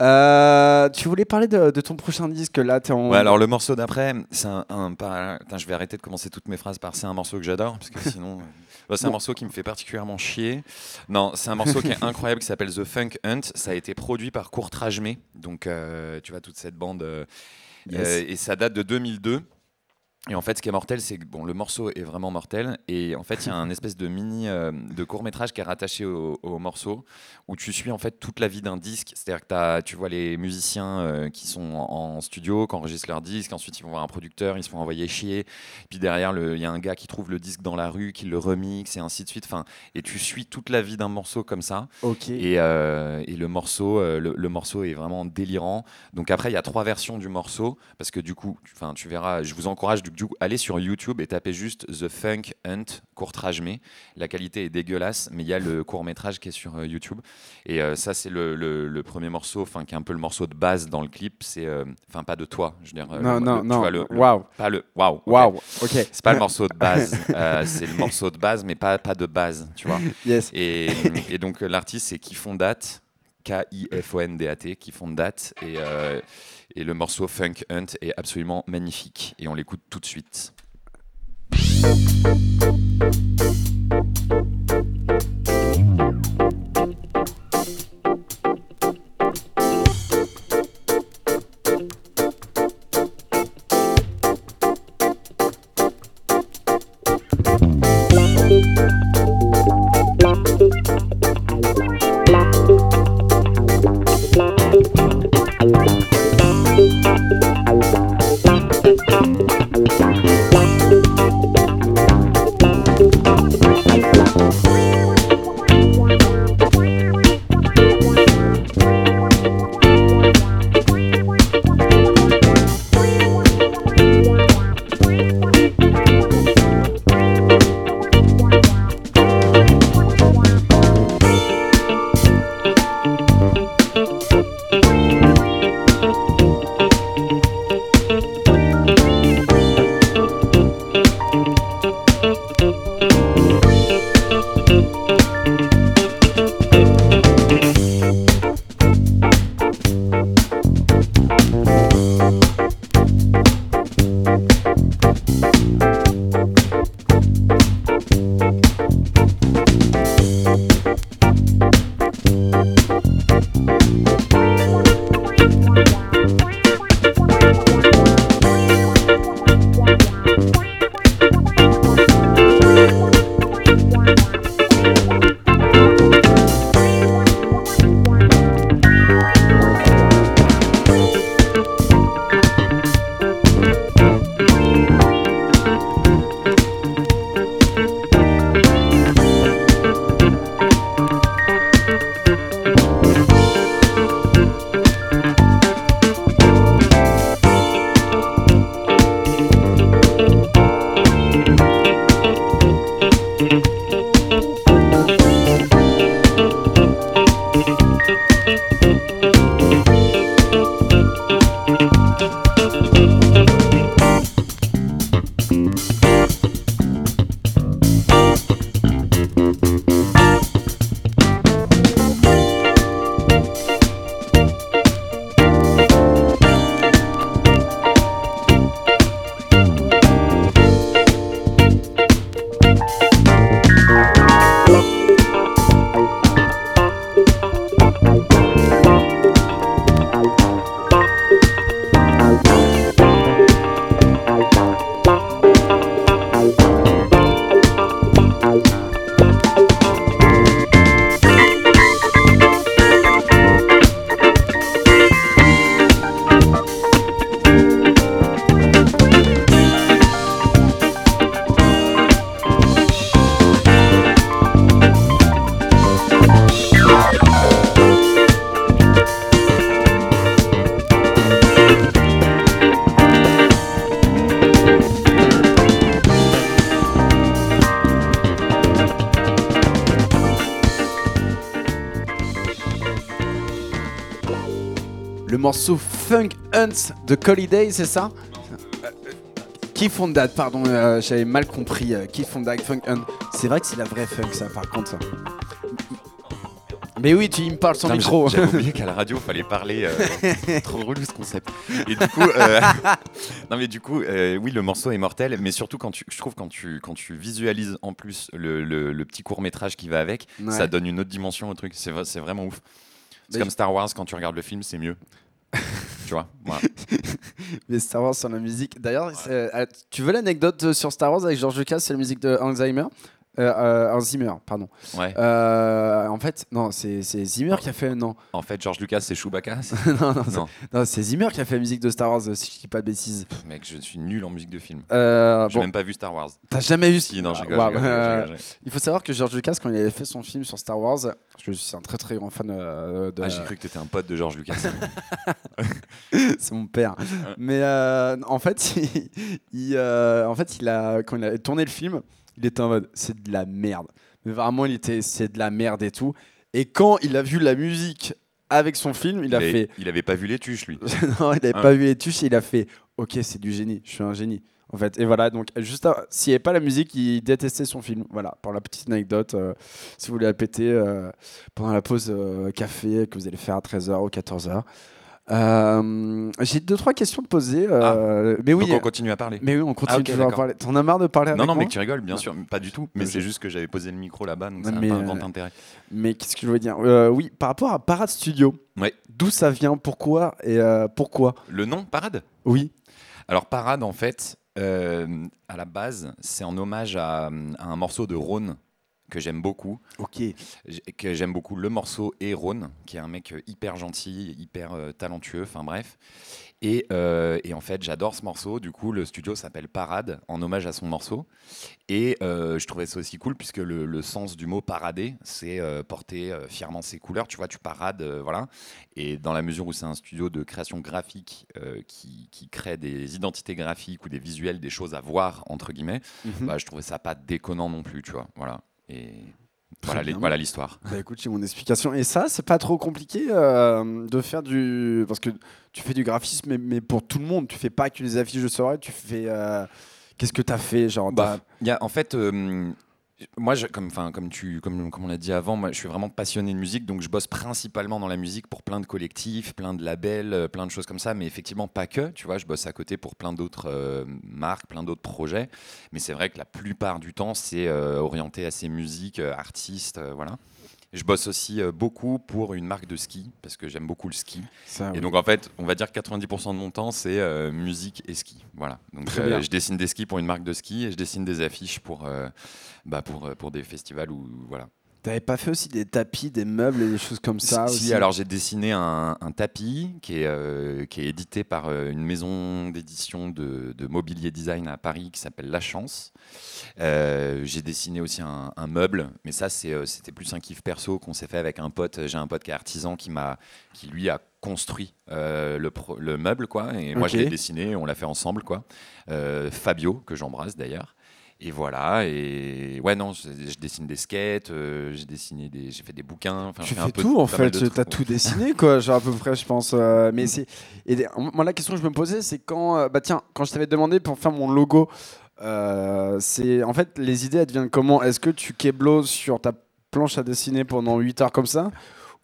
Euh, tu voulais parler de, de ton prochain disque là t'es en... Ouais, alors le morceau d'après, c'est un, un- pas- Putain, je vais arrêter de commencer toutes mes phrases par c'est un morceau que j'adore, parce que [LAUGHS] sinon. euh, bah, c'est un morceau qui me fait particulièrement chier. Non, c'est un morceau qui est incroyable qui s'appelle The Funk Hunt. Ça a été produit par Courtrage May, donc euh, tu vois toute cette bande. Yes. et ça date de 2002. Et en fait, ce qui est mortel, c'est que bon, le morceau est vraiment mortel. Et en fait, il y a un [LAUGHS] espèce de mini euh, de court métrage qui est rattaché au, au morceau, où tu suis en fait toute la vie d'un disque. C'est-à-dire que t'as- tu vois les musiciens euh, qui sont en, en studio, qui enregistrent leur disque. Ensuite, ils vont voir un producteur, ils se font envoyer chier. Puis derrière, il y a un gars qui trouve le disque dans la rue, qui le remixe, et ainsi de suite. Enfin, et tu suis toute la vie d'un morceau comme ça. Ok. Et, euh, et le morceau, euh, le, le morceau est vraiment délirant. Donc après, il y a trois versions du morceau parce que du coup, tu, tu verras. Je vous encourage du coup aller sur YouTube et taper juste The Funk Hunt mais la qualité est dégueulasse, mais il y a le court métrage qui est sur euh, YouTube. Et euh, ça, c'est le, le- le premier morceau, enfin qui est un peu le morceau de base dans le clip. C'est, euh, enfin pas de toi, je veux dire. non, le- non, non. vois, le- Waouh. Pas le. Waouh. ok. Waouh. Ok. C'est pas le morceau de base, [LAUGHS] c'est le morceau de base, mais pas, pas de base, tu vois. Yes. Et, et donc l'artiste c'est Kifondate, K-I-F-O-N-D-A-T, Kifondate, et, euh, et le morceau Funk Hunt est absolument magnifique. Et on l'écoute tout de suite. Morceau Funk Hunt de Holiday, c'est ça Euh, Keith on That, pardon, euh, j'avais mal compris. euh, Keith on That, Funk Hunt. C'est vrai que c'est la vraie funk, ça, par contre. ça. Mais oui, tu il me parles sans mais micro. j'a- J'avais oublié qu'à la radio, fallait parler. euh, [LAUGHS] trop relou ce concept. Et du coup, euh, [LAUGHS] non mais du coup, euh, oui, le morceau est mortel, mais surtout quand tu, je trouve quand tu quand tu visualises en plus le, le- le petit court métrage qui va avec, Ouais. ça donne une autre dimension au truc. C'est vrai- c'est vraiment ouf. C'est comme Star Wars quand tu regardes le film, c'est mieux. [LAUGHS] tu vois. voilà. [LAUGHS] Mais Star Wars sur la musique. D'ailleurs, euh, tu veux l'anecdote euh, sur Star Wars avec George Lucas C'est la musique de Hans Euh, euh, Hans Zimmer, pardon. Ouais. Euh, en fait, non, c'est Zimmer qui a fait. Non, En fait, George Lucas, c'est Chewbacca. [LAUGHS] non, non, c'est- non, c'est Zimmer qui a fait la musique de Star Wars, si je dis pas de bêtises. Pff, mec, je suis nul en musique de film. Euh, J'ai bon, même pas vu Star Wars. t'as jamais vu Si, non, Ah, euh. Il faut savoir que George Lucas, quand il avait fait son film sur Star Wars, je suis un très très grand fan euh, de. Ah, j'ai cru que t'étais un pote de George Lucas. [LAUGHS] c'est mon père. Mais euh, en fait, [LAUGHS] il, il, en fait, il a quand il a tourné le film, il était en mode c'est de la merde. Mais vraiment, il était c'est de la merde et tout. Et quand il a vu la musique avec son film, il a fait il avait pas vu les tuches, lui. [LAUGHS] non, il n'avait Ah. pas vu les touches et il a fait ok, c'est du génie, je suis un génie. En fait, et voilà, donc juste à- s'il n'y avait pas la musique, il détestait son film. Voilà, pour la petite anecdote, euh, si vous voulez la péter euh, pendant la pause euh, café que vous allez faire à 13h ou 14h. Euh, J'ai deux, trois questions de poser. euh, mais oui, Ah. Donc on continue à parler. mais oui, on continue Ah, toujours à parler. T'en as marre de parler Non, avec non, moi mais tu rigoles, bien sûr. Pas du tout. Mais c'est juste que j'avais posé le micro là-bas, donc ça n'a pas un euh, grand intérêt. Mais qu'est-ce que je voulais dire Oui, par rapport à Parade Studio, Ouais. d'où ça vient, pourquoi et pourquoi? Le nom, Parade? Oui. Alors, Parade, en fait, euh, à la base, c'est en hommage à, à un morceau de Rhône que j'aime beaucoup. Ok. Que j'aime beaucoup le morceau et Rhône, qui est un mec euh, hyper gentil, hyper euh, talentueux, enfin bref. Et, euh, et en fait, j'adore ce morceau. Du coup, le studio s'appelle Parade, en hommage à son morceau. Et euh, je trouvais ça aussi cool, puisque le, le sens du mot parader, c'est porter fièrement ses couleurs. Tu vois, tu parades, voilà. Et dans la mesure où c'est un studio de création graphique qui, qui crée des identités graphiques ou des visuels, des choses à voir, entre guillemets, Mhm. bah, je trouvais ça pas déconnant non plus, tu vois. Voilà. Et voilà, les- bien. voilà l'histoire. Bah écoute, j'ai mon explication. Et ça, c'est pas trop compliqué euh, de faire du. Parce que tu fais du graphisme, mais, mais pour tout le monde. Tu fais pas que les affiches de soirée, tu fais. euh, Qu'est-ce que t'as fait genre, Bah, y a, en fait, euh, moi, je, comme, comme, tu, comme, comme on l'a dit avant, moi, je suis vraiment passionné de musique, donc je bosse principalement dans la musique pour plein de collectifs, plein de labels, euh, plein de choses comme ça, mais effectivement pas que, tu vois, je bosse à côté pour plein d'autres euh, marques, plein d'autres projets, mais c'est vrai que la plupart du temps, c'est euh, orienté à ces musiques, artistes, voilà. Je bosse aussi euh, beaucoup pour une marque de ski, parce que j'aime beaucoup le ski. ça, Et oui. donc en fait, on va dire que 90% de mon temps, c'est euh, musique et ski. Voilà. Donc euh, je dessine des skis pour une marque de ski et je dessine des affiches pour, euh, bah, pour, pour des festivals ou voilà. T'avais pas fait aussi des tapis, des meubles et des choses comme ça si, aussi alors j'ai dessiné un, un tapis qui est, euh, qui est édité par euh, une maison d'édition de, de mobilier design à Paris qui s'appelle La Chance. Euh, j'ai dessiné aussi un, un meuble, mais ça c'était plus un kiff perso qu'on s'est fait avec un pote. J'ai un pote qui est artisan qui, m'a, qui lui a construit euh, le, pro- le meuble quoi, et moi je l'ai dessiné, on l'a fait ensemble quoi. Euh, Fabio que j'embrasse d'ailleurs. Et voilà. Et ouais, non, je, je dessine des skates, euh, j'ai dessiné des, j'ai fait des bouquins. enfin, Tu fais un fais peu tout en fait, t'as trucs, tout [LAUGHS] dessiné quoi, genre à peu près je pense. euh, mais c'est et moi la question que je me posais c'est quand euh, bah tiens quand je t'avais demandé pour faire mon logo, c'est en fait les idées elles deviennent comment? Est-ce que tu keblos sur ta planche à dessiner pendant 8 heures comme ça?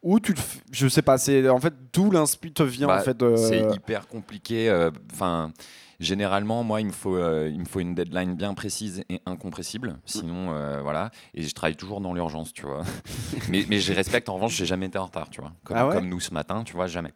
Ou tu le f- je sais pas c'est en fait d'où l'inspi te vient Bah, en fait. C'est hyper compliqué. Enfin, généralement, moi, il me faut, euh, il me faut une deadline bien précise et incompressible. Sinon, euh, voilà. Et je travaille toujours dans l'urgence, tu vois. [LAUGHS] mais, mais je respecte. En revanche, j'ai jamais été en retard, tu vois. Comme, Ah ouais comme nous ce matin, tu vois, jamais.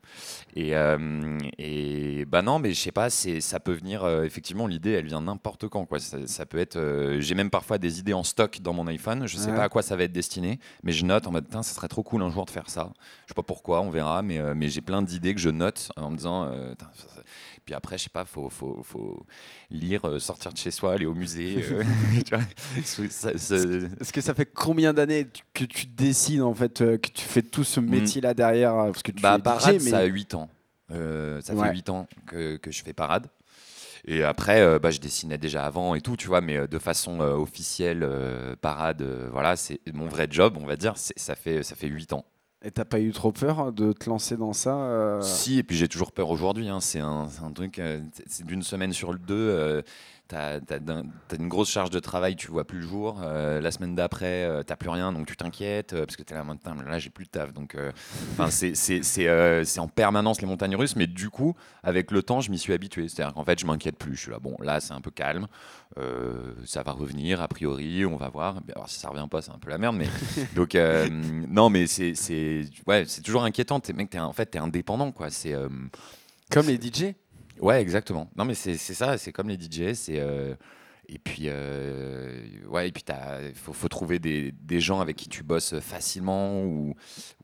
Et, euh, et bah non, mais je sais pas. Ça peut venir. euh, effectivement, l'idée, elle vient n'importe quand, quoi. Ça, ça peut être. j'ai même parfois des idées en stock dans mon iPhone. Je sais Ouais. pas à quoi ça va être destiné, mais je note en mode, ça serait trop cool un jour de faire ça. Je sais pas pourquoi, on verra, mais, mais j'ai plein d'idées que je note en me disant. Puis après, je sais pas, faut, faut, faut lire, euh, sortir de chez soi, aller au musée. euh, [LAUGHS] [LAUGHS] Est-ce que ça fait combien d'années que tu dessines en fait, euh, que tu fais tout ce métier là derrière Parce que tu Mm. bah, parade, DJ, mais ça a 8 ans. Euh, ça Ouais. fait 8 ans que, que je fais parade. Et après, bah, je dessinais déjà avant et tout, tu vois, mais de façon officielle, parade, voilà, c'est mon vrai job, on va dire, ça fait, ça fait 8 ans. Et t'as pas eu trop peur de te lancer dans ça euh, Si, et puis j'ai toujours peur aujourd'hui. hein. C'est un, truc, euh, c'est- d'une semaine sur deux. euh, T'as as, une grosse charge de travail, tu vois plus le jour. Euh, la semaine d'après, euh, t'as plus rien, donc tu t'inquiètes euh, parce que t'es là maintenant. Là, j'ai plus de taf, donc enfin, [LAUGHS] c'est en permanence les montagnes russes. Mais du coup, avec le temps, je m'y suis habitué. C'est-à-dire qu'en fait, je m'inquiète plus. Je suis là, bon, là, c'est un peu calme. ça va revenir a priori, on va voir. Alors si ça revient pas, c'est un peu la merde. Mais [LAUGHS] donc non, mais c'est ouais, c'est toujours inquiétant. T'es mec, un- en fait, t'es indépendant, quoi. C'est Comme les DJ Ouais, exactement. Non, mais c'est ça, c'est comme les DJ. C'est euh, et puis euh, ouais, et puis il faut, trouver des, gens avec qui tu bosses facilement où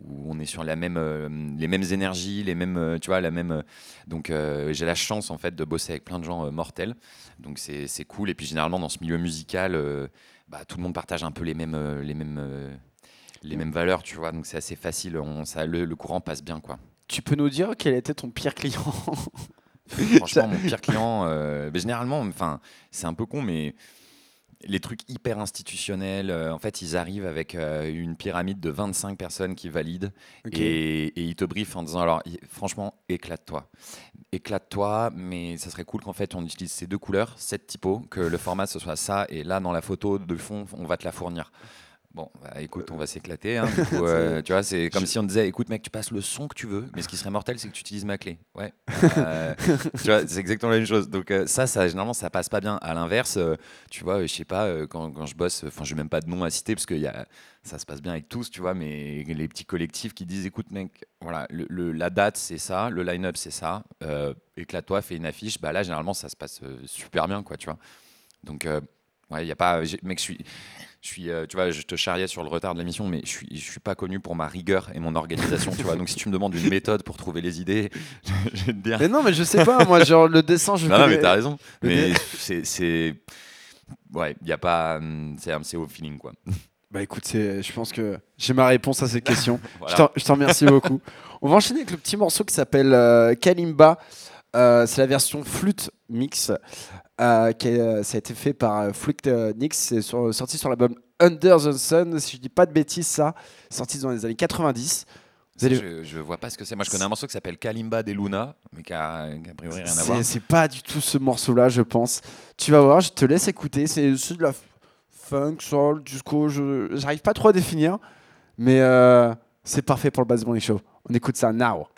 on est sur la même euh, les mêmes énergies, les mêmes euh, tu vois la même. donc j'ai la chance en fait de bosser avec plein de gens mortels. Donc c'est cool. Et puis généralement dans ce milieu musical, bah, tout le monde partage un peu les mêmes les mêmes les mêmes valeurs, tu vois. Donc c'est assez facile. Ça, le, le courant passe bien, quoi. Tu peux nous dire quel était ton pire client? [LAUGHS] [LAUGHS] Franchement, mon pire client, euh, mais généralement, enfin, c'est un peu con, mais les trucs hyper institutionnels, euh, en fait, ils arrivent avec euh, une pyramide de 25 personnes qui valident et, et ils te briefent en disant alors, franchement, éclate-toi. Éclate-toi, mais ça serait cool qu'en fait, on utilise ces deux couleurs, cette typo, que le format ce soit ça, et là, dans la photo de fond, on va te la fournir. Bon, bah, écoute, on va s'éclater. hein, du [LAUGHS] coup, euh, tu vois, c'est comme si on disait, écoute, mec, tu passes le son que tu veux, mais ce qui serait mortel, c'est que tu utilises ma clé. Ouais. [LAUGHS] Euh, tu vois, c'est exactement la même chose. Donc euh, ça, ça, généralement, ça passe pas bien. À l'inverse, euh, tu vois, euh, je sais pas, euh, quand, quand je bosse, enfin, je n'ai même pas de nom à citer parce que y a, ça se passe bien avec tous, tu vois, mais les petits collectifs qui disent, écoute, mec, voilà, le, le- la date, c'est ça, le line-up, c'est ça, euh, éclate-toi, fais une affiche. Bah là, généralement, ça se passe euh, super bien, quoi, tu vois. Donc, euh, ouais, il y a pas, j'ai- mec, je suis. Je suis, euh, tu vois, je te charriais sur le retard de l'émission, mais je suis, je suis pas connu pour ma rigueur et mon organisation, tu vois. Donc, si tu me demandes une méthode pour trouver les idées, [LAUGHS] je vais te dire. Mais non, mais je sais pas, moi, genre le dessin, je Non, non, connais- mais t'as raison. Le Mais c'est, c'est, ouais, il y a pas, c'est, c'est au feeling quoi. Bah écoute, je pense que j'ai ma réponse à. [LAUGHS] Voilà. Je t'en- Je t'en remercie beaucoup. On va enchaîner avec le petit morceau qui s'appelle euh, Kalimba. Euh, c'est la version flûte mix. Euh, qui est- ça a été fait par euh, euh, Nix. C'est sur- sorti sur l'album Under the Sun. Si je dis pas de bêtises, ça. Sorti dans les années 90. Vous allez- Je, je vois pas ce que c'est. Moi, je connais un morceau qui s'appelle Kalimba des Luna, mais qui a, qui a priori rien à voir. C'est pas du tout ce morceau-là, je pense. Tu vas voir, je te laisse écouter. C'est de la funk, soul, jusqu'au. je- J'arrive pas trop à définir, mais euh, c'est parfait pour le Morning Show. On écoute ça now.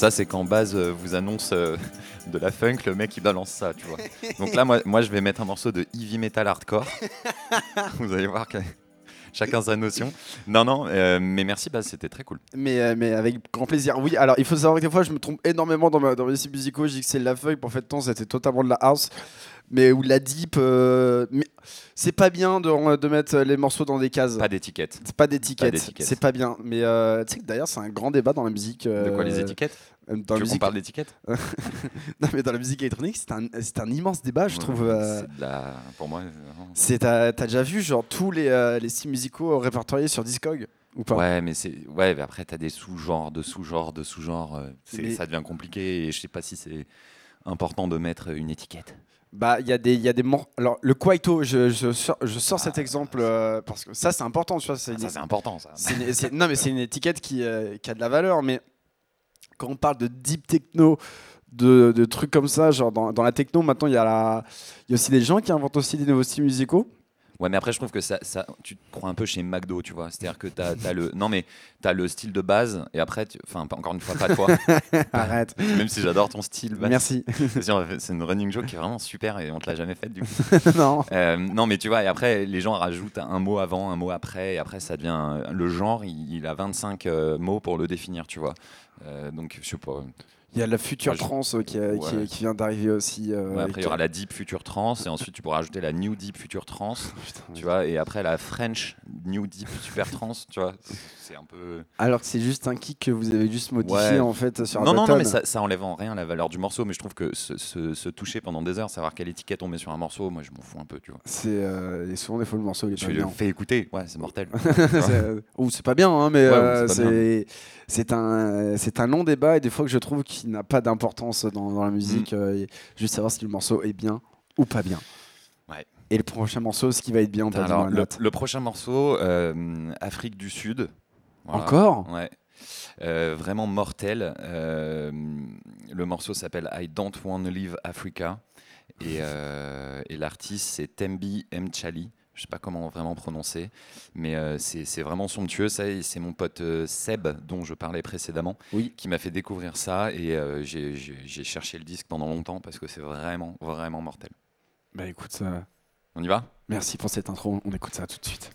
Ça, c'est quand Baz euh, vous annonce euh, [LAUGHS] de la funk, le mec il balance ça, tu vois. Donc là, moi, moi je vais mettre un morceau de heavy metal hardcore. [LAUGHS] vous allez voir que [LAUGHS] chacun sa notion. Non, non, euh, mais merci, Baz, c'était très cool. Mais, euh, mais avec grand plaisir. Oui, alors il faut savoir que des fois je me trompe énormément dans, ma, dans mes styles musicaux. Je dis que c'est de la feuille, pour fait, temps c'était totalement de la house. Mais ou de la deep. euh, mais c'est pas bien de, de mettre les morceaux dans des cases. Pas d'étiquette. C'est pas d'étiquette. d'étiquette. C'est pas bien. Mais euh, tu sais que d'ailleurs c'est un grand débat dans la musique. De quoi euh, les étiquettes? Dans Tu la veux qu'on musique. parle d'étiquettes [LAUGHS] Non mais dans la musique électronique c'est un, c'est un immense débat je trouve. euh, la- Pour moi. C'est t'as t'as déjà vu genre tous les, euh, les styles musicaux répertoriés sur Discog ou pas? Ouais, mais c'est ouais, mais après t'as des sous-genres, de sous-genres, de sous-genres. euh, c'est- Mais- Ça devient compliqué et je sais pas si c'est important de mettre une étiquette. Bah, il y a des, y a des mor- Alors, le Kwaito, je, je sors, je sors cet exemple euh, parce que ça, c'est important, tu vois. C'est Ah, une- ça c'est important ça. c'est une- c'est- non, mais c'est une étiquette qui, euh, qui a de la valeur. Mais quand on parle de deep techno, de, trucs comme ça, genre dans, la techno, maintenant, il y, a y a aussi des gens qui inventent aussi des nouveaux styles musicaux. Ouais, mais après, je trouve que ça, ça tu te crois un peu chez McDo, tu vois. C'est-à-dire que t'as as le, non mais le style de base et après, tu- enfin, encore une fois, pas toi. [LAUGHS] Arrête. [LAUGHS] Même si j'adore ton style. Merci. C'est une running joke qui est vraiment super et on te l'a jamais faite du coup. [LAUGHS] non. Euh, non, mais tu vois, et après, les gens rajoutent un mot avant, un mot après, et après, ça devient. Le genre, il, il a 25 euh, mots pour le définir, tu vois. Euh, donc, je sais pas. Il y a la future je- trance euh, qui, a- qui- Ouais. qui vient d'arriver aussi. euh, Ouais, après, il y aura la Deep Future Trance, et ensuite, tu pourras ajouter la New Deep Future Trance, [LAUGHS] Putain, tu vois, et après, la French New Deep Super Trance, tu vois. C'est un peu. Alors que c'est juste un kick que vous avez juste modifié Ouais. en fait sur Non, non, non, Ableton. mais ça, ça enlève en rien la valeur du morceau, mais je trouve que se, se- se toucher pendant des heures, savoir quelle étiquette on met sur un morceau, moi, je m'en fous un peu, tu vois. C'est euh, et souvent des fois le morceau il est Je pas le bien. fais écouter, ouais, c'est mortel. [LAUGHS] Ou c'est pas bien, hein, mais euh, c'est pas c'est c'est un c'est un long débat et des fois que je trouve qu'il n'a pas d'importance dans, dans la musique. euh, et juste savoir si le morceau est bien ou pas bien. Ouais. Et le prochain morceau, ce qui va être bien Alors, le, le prochain morceau, euh, Afrique du Sud. Voilà. Encore? Ouais. Euh, vraiment mortel. Euh, le morceau s'appelle I Don't Wanna Leave Africa. Et, euh, et l'artiste, c'est Tembi Mchali. Je sais pas comment vraiment prononcer, mais euh, c'est vraiment somptueux. Ça, et c'est mon pote euh, Seb, dont je parlais précédemment, Oui. qui m'a fait découvrir ça. Et euh, j'ai- cherché le disque pendant longtemps parce que c'est vraiment, vraiment mortel. Bah écoute, euh, On y va? Merci pour cette intro. On écoute ça tout de suite.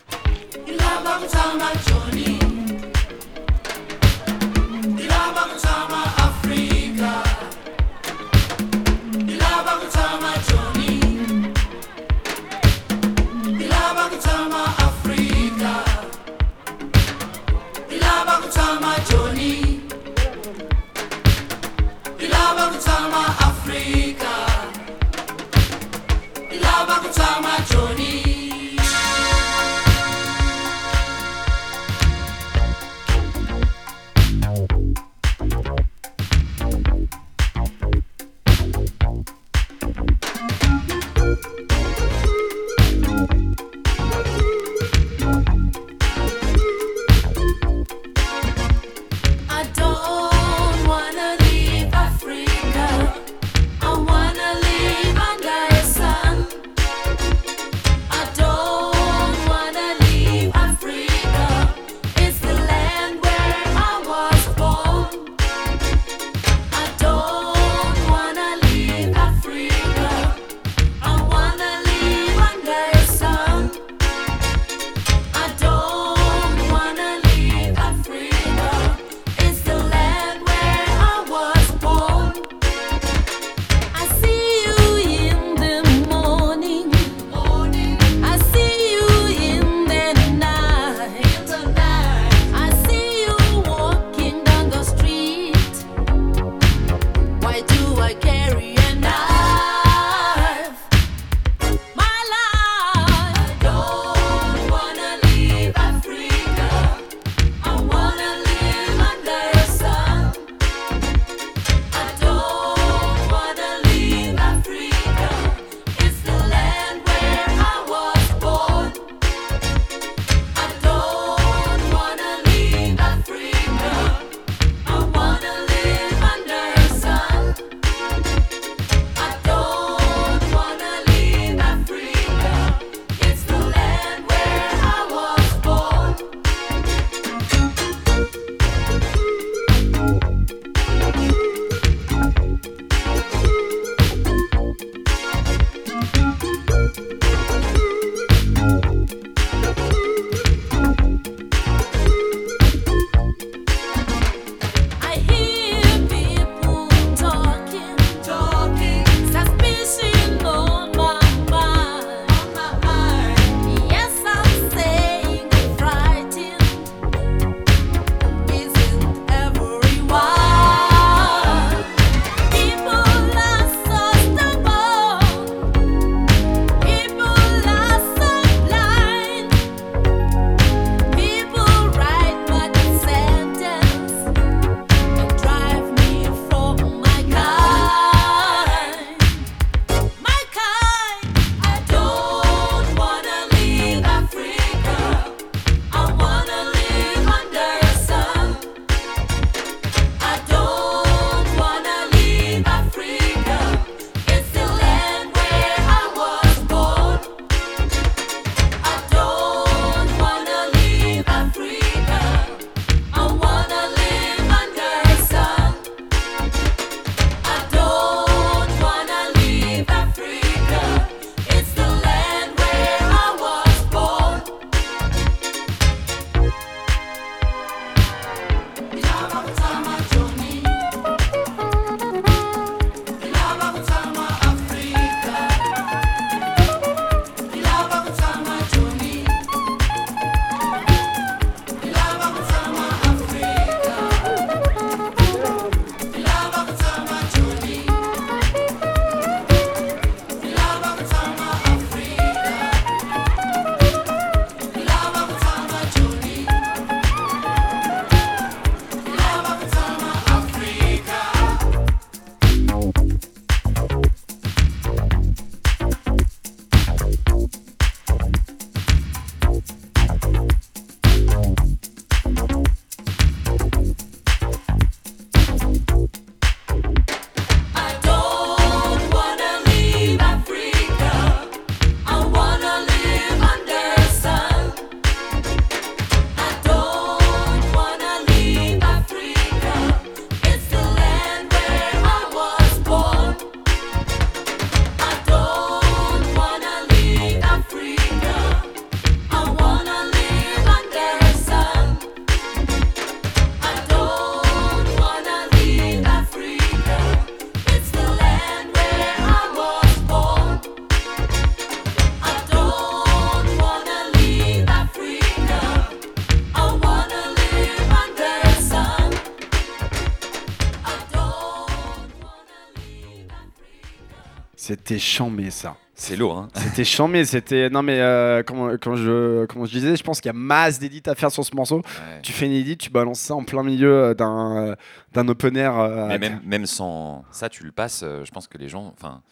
C'était chambé ça. C'est lourd, hein. C'était chambé, c'était. Non mais euh, comment, quand je, comment je disais, je pense qu'il y a masse d'édits à faire sur ce morceau. Ouais. Tu fais une edit, tu balances ça en plein milieu euh, d'un euh, d'un open air. euh, Mais même, même sans ça, tu le passes, euh, je pense que les gens. Enfin,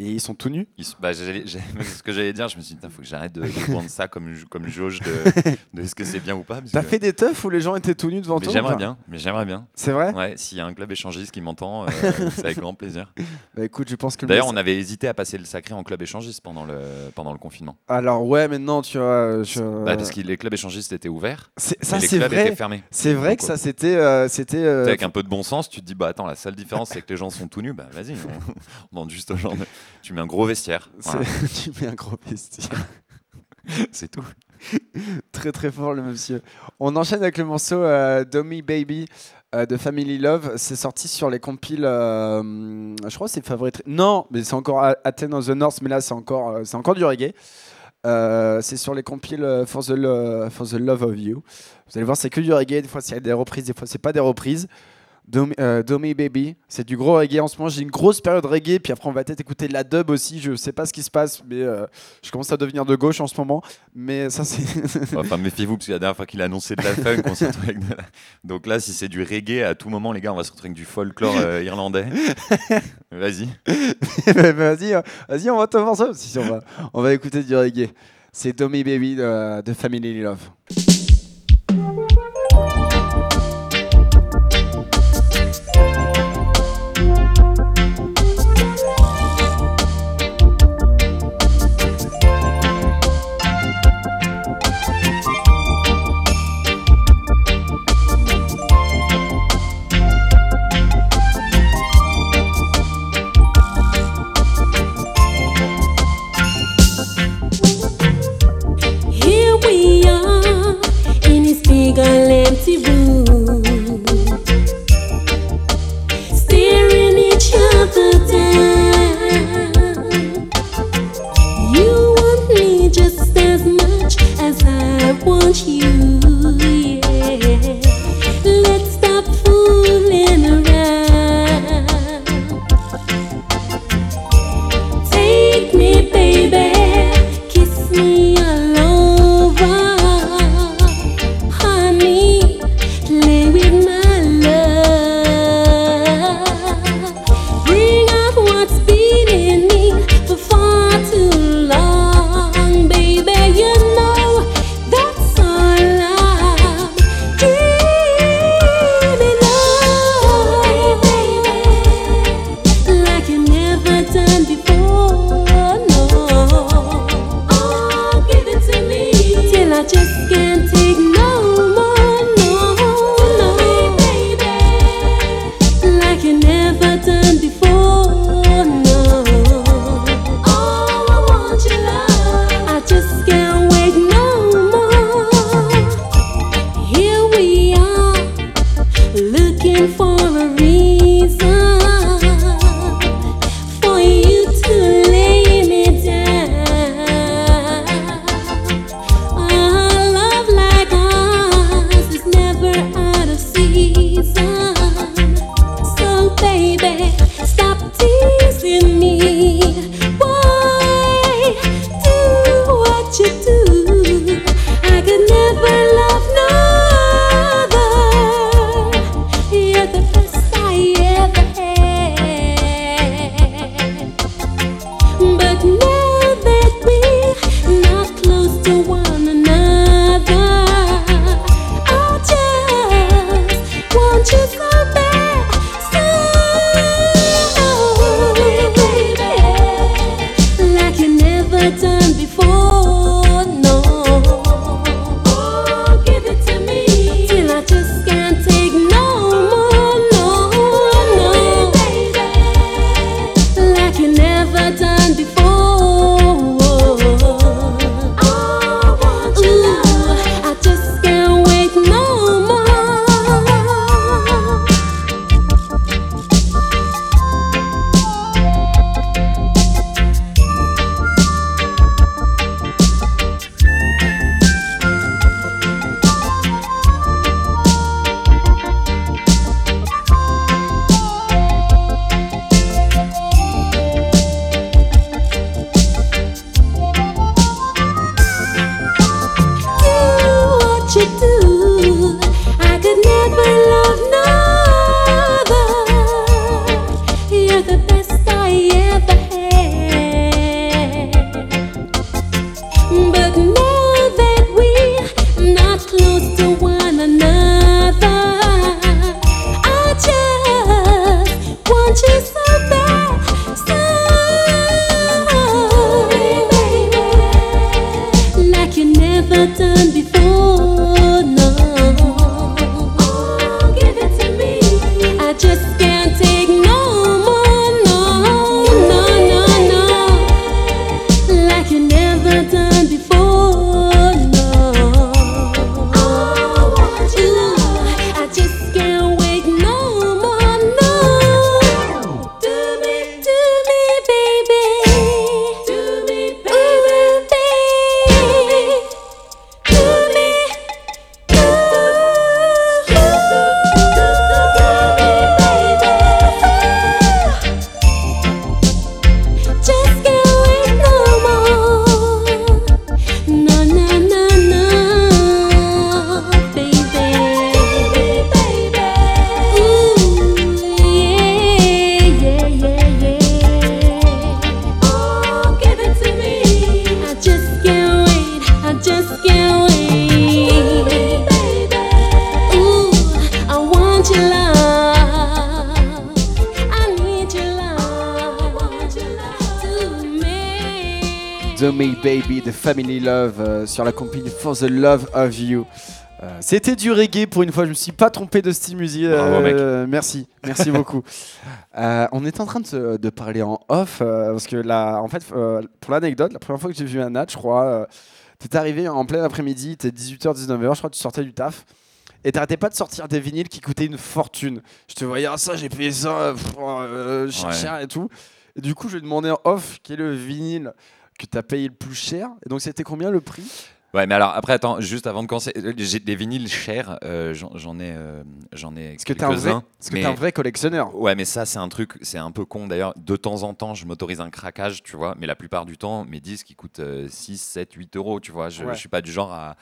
Et ils sont tout nus? ils bah, [LAUGHS] ce que j'allais dire, je me suis dit, il faut que j'arrête de, de prendre ça comme, comme jauge de, [LAUGHS] de est-ce que c'est bien ou pas. T'as que- fait des teufs où les gens étaient tout nus devant mais toi j'aimerais bien, mais j'aimerais bien. C'est vrai? Ouais, s'il y a un club échangiste qui m'entend, euh, [LAUGHS] c'est avec grand plaisir. Bah écoute, je pense que. le D'ailleurs, on avait hésité à passer le sacré en club échangiste pendant le, pendant le confinement. Alors ouais, maintenant tu vois. je- Bah, parce que les clubs échangistes étaient ouverts, C'est- ça les clubs vrai. étaient fermés. C'est vrai que ça c'était euh, c'était. euh, Avec un peu de bon sens, tu te dis, bah attends, la seule différence, c'est que les gens sont tout nus. Bah vas-y, on, on demande juste aux gens. De- Tu mets un gros vestiaire. Voilà, tu mets un gros vestiaire. c'est [LAUGHS] [LAUGHS] tout. [LAUGHS] très très fort le monsieur. On enchaîne avec le morceau euh, Dummy Baby euh, de Family Love. C'est sorti sur les compiles. euh, je crois que c'est Favorite. Non, mais c'est encore A- Athens of the North, mais là c'est encore euh, c'est encore du reggae. C'est sur les compiles for, the for the Love of You. Vous allez voir, c'est que du reggae. Des fois, c'est des reprises, des fois, c'est pas des reprises. Euh, Dummy Baby, c'est du gros reggae en ce moment. J'ai une grosse période reggae, puis après, on va peut-être écouter de la dub aussi. Je sais pas ce qui se passe, mais euh, je commence à devenir de gauche en ce moment. Mais ça, c'est. [LAUGHS] Enfin, méfiez-vous, parce que la dernière fois qu'il a annoncé de la funk, on s'est [LAUGHS] retrouvé avec de la- Donc là, si c'est du reggae, à tout moment, les gars, on va se retrouver avec du folklore euh, [LAUGHS] irlandais. Vas-y. Vas-y, euh, vas-y, on va te voir ça. Si, on, va, on va écouter du reggae. C'est Tommy Baby de, de Family Love. I want For the Love of You. Euh, C'était du reggae pour une fois, je me suis pas trompé de style musique. Bravo, mec. Merci, merci beaucoup. [LAUGHS] Euh, on est en train de, parler en off euh, parce que là, en fait, euh, pour l'anecdote, la première fois que j'ai vu Anna, je crois, euh, t'es arrivé en plein après-midi, t'es 18h, 19h, je crois que tu sortais du taf. Et t'arrêtais pas de sortir des vinyles qui coûtaient une fortune. Je te voyais, ah ça, j'ai payé ça, pff, euh, cher, Ouais. cher et tout. Et du coup, je lui ai demandé en off quel est le vinyle que t'as payé le plus cher. Et donc, c'était combien le prix? Ouais, mais alors après, attends, juste avant de commencer, euh, j'ai des vinyles chers, euh, j'en ai, euh, j'en ai Est-ce que t'es un, vrai- que mais- t'es un vrai collectionneur Ouais, mais ça, c'est un truc, c'est un peu con d'ailleurs. De temps en temps, je m'autorise un craquage, tu vois, mais la plupart du temps, mes disques, ils coûtent euh, 6, 7, 8 euros, tu vois. Je, Ouais. je suis pas du genre à.